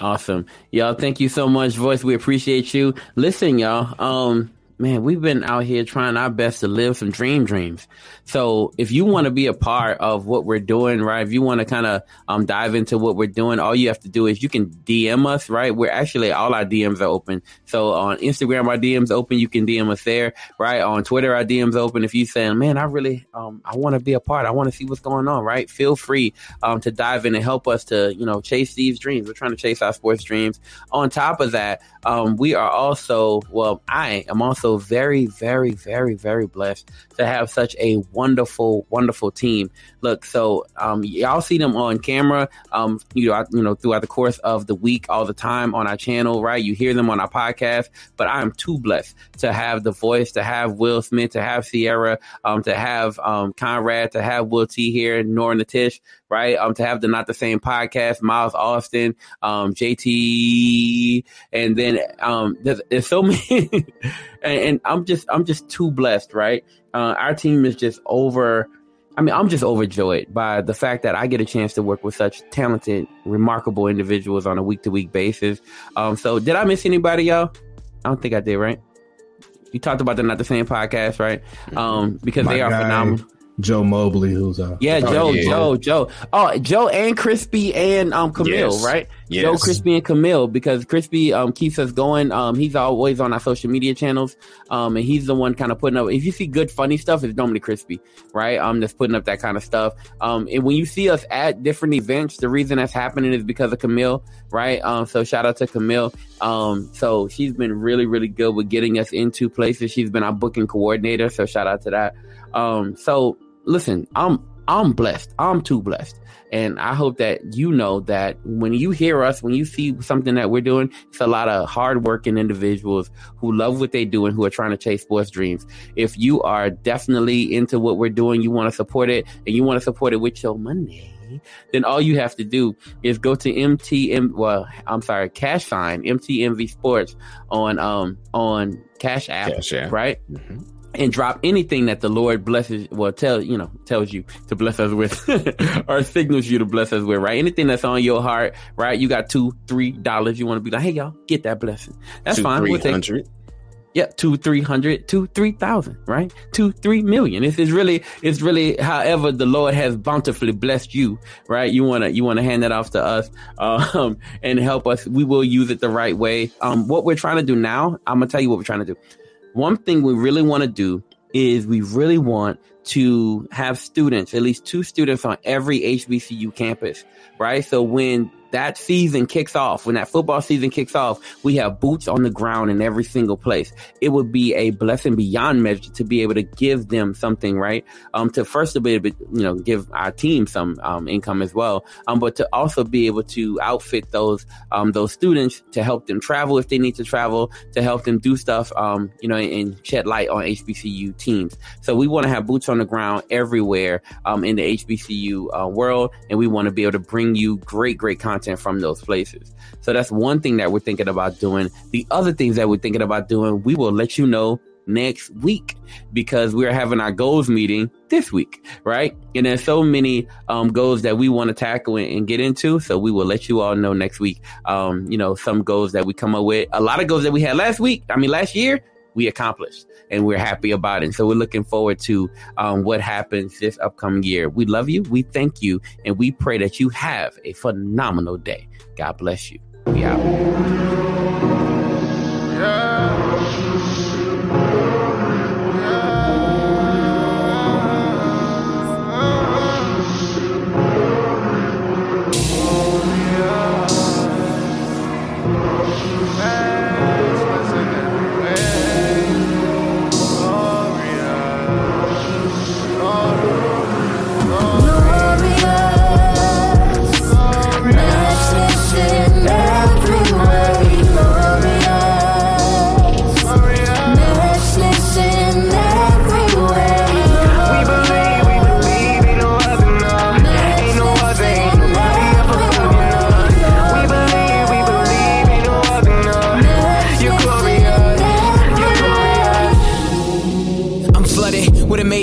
Awesome. Y'all, thank you so much, Voice. We appreciate you. Listen, y'all. Um, man, we've been out here trying our best to live some dream dreams. So if you want to be a part of what we're doing, right? If you want to kind of um, dive into what we're doing, all you have to do is you can DM us, right? We're actually all our DMs are open. So on Instagram, our DMs open. You can DM us there, right? On Twitter, our DMs open. If you saying, man, I really, um, I want to be a part. I want to see what's going on, right? Feel free um, to dive in and help us to, you know, chase these dreams. We're trying to chase our sports dreams. On top of that, um, we are also, well, I am also very, very, very, very blessed to have such a wonderful, wonderful team. Look, so um, y'all see them on camera, um, you know, you know, throughout the course of the week, all the time on our channel, right? You hear them on our podcast, but I am too blessed to have the voice, to have Will Smith, to have Sierra, um, to have um, Conrad, to have Will T here, Nora Natish, right? Um, to have the Not the Same podcast, Miles Austin, um, JT, and then um, there's, there's so many, and, and I'm just I'm just too blessed, right? Uh, our team is just over. I mean, I'm just overjoyed by the fact that I get a chance to work with such talented, remarkable individuals on a week to week basis. Um, so, did I miss anybody, y'all? I don't think I did, right? You talked about the Not the Same podcast, right? Um, because My they are guy, phenomenal. Joe Mobley, who's uh Yeah, oh, Joe, yeah. Joe, Joe. Oh, Joe and Crispy and um Camille, Yes. right? Yes. Joe, Crispy, and Camille because Crispy um keeps us going. Um, he's always on our social media channels. Um, and he's the one kind of putting up. If you see good funny stuff, it's normally Crispy, right? Um, just putting up that kind of stuff. Um, and when you see us at different events, the reason that's happening is because of Camille, right? Um, so shout out to Camille. Um, so she's been really, really good with getting us into places. She's been our booking coordinator. So shout out to that. Um, so listen, I'm I'm blessed. I'm too blessed. And I hope that you know that when you hear us, when you see something that we're doing, it's a lot of hardworking individuals who love what they do and who are trying to chase sports dreams. If you are definitely into what we're doing, you want to support it, and you want to support it with your money, then all you have to do is go to MTM. Well, I'm sorry, Cash Sign MTMV Sports on um on Cash App, Cash App. right? And drop anything that the Lord blesses, well, tell you know, tells you to bless us with, or signals you to bless us with, right? Anything that's on your heart, right? You got two, three dollars. You want to be like, hey, y'all, get that blessing. That's Two, fine. We'll take 300. yeah, two, three hundred, two, three thousand, right? Two, three million. It's, it's really, it's really, however the Lord has bountifully blessed you, right? You wanna, you wanna hand that off to us, um, and help us. We will use it the right way. Um, what we're trying to do now, I'm gonna tell you what we're trying to do. One thing we really want to do is we really want to have students, at least two students on every HBCU campus, right? So when that season kicks off, when that football season kicks off, we have boots on the ground in every single place. It would be a blessing beyond measure to be able to give them something, right? Um, to first to be able to, you know, give our team some um, income as well, um, but to also be able to outfit those um, those students to help them travel if they need to travel, to help them do stuff, um, you know, and shed light on HBCU teams. So we want to have boots on the ground everywhere um, in the HBCU uh, world, and we want to be able to bring you great, great content from those places. So that's one thing that we're thinking about doing. The other things that we're thinking about doing, we will let you know next week because we're having our goals meeting this week, right? And there's so many um, goals that we want to tackle and, and get into. So we will let you all know next week. Um, you know, some goals that we come up with, a lot of goals that we had last week. I mean, last year we accomplished and we're happy about it. And So we're looking forward to um, what happens this upcoming year. We love you. We thank you. And we pray that you have a phenomenal day. God bless you. We out. I'm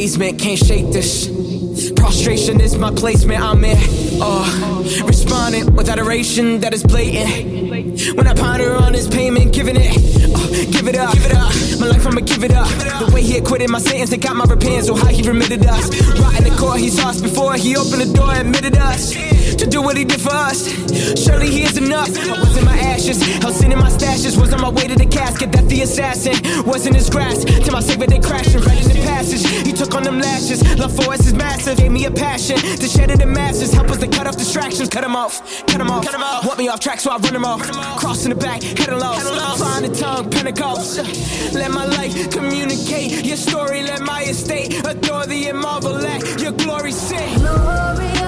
amazement, can't shake this. Prostration is my placement, I'm in. Uh, responding with adoration that is blatant. When I ponder on his payment, giving it. Uh, give it up. Give it up. My life, I'ma give it up. The way he acquitted my sentence, they got my repentance, so how he remitted us. Right in the court, he saw us before he opened the door, admitted us to do what he did for us. Surely he is enough. I was in my ashes, I was in my stashes, was on my way to the casket. That the assassin was in his grasp. To my savior, they crashing right in the passage. He took on them lashes. Love for us is massive. Gave me a passion to shed it in masses. Help us to cut off distractions. Cut them off, cut them off. Cut off. Want me off track, so I run them off. Crossing the back, heading low. Flying the tongue, let my life communicate your story. Let my estate adore thee and marvel at your glory. Sing. Glory.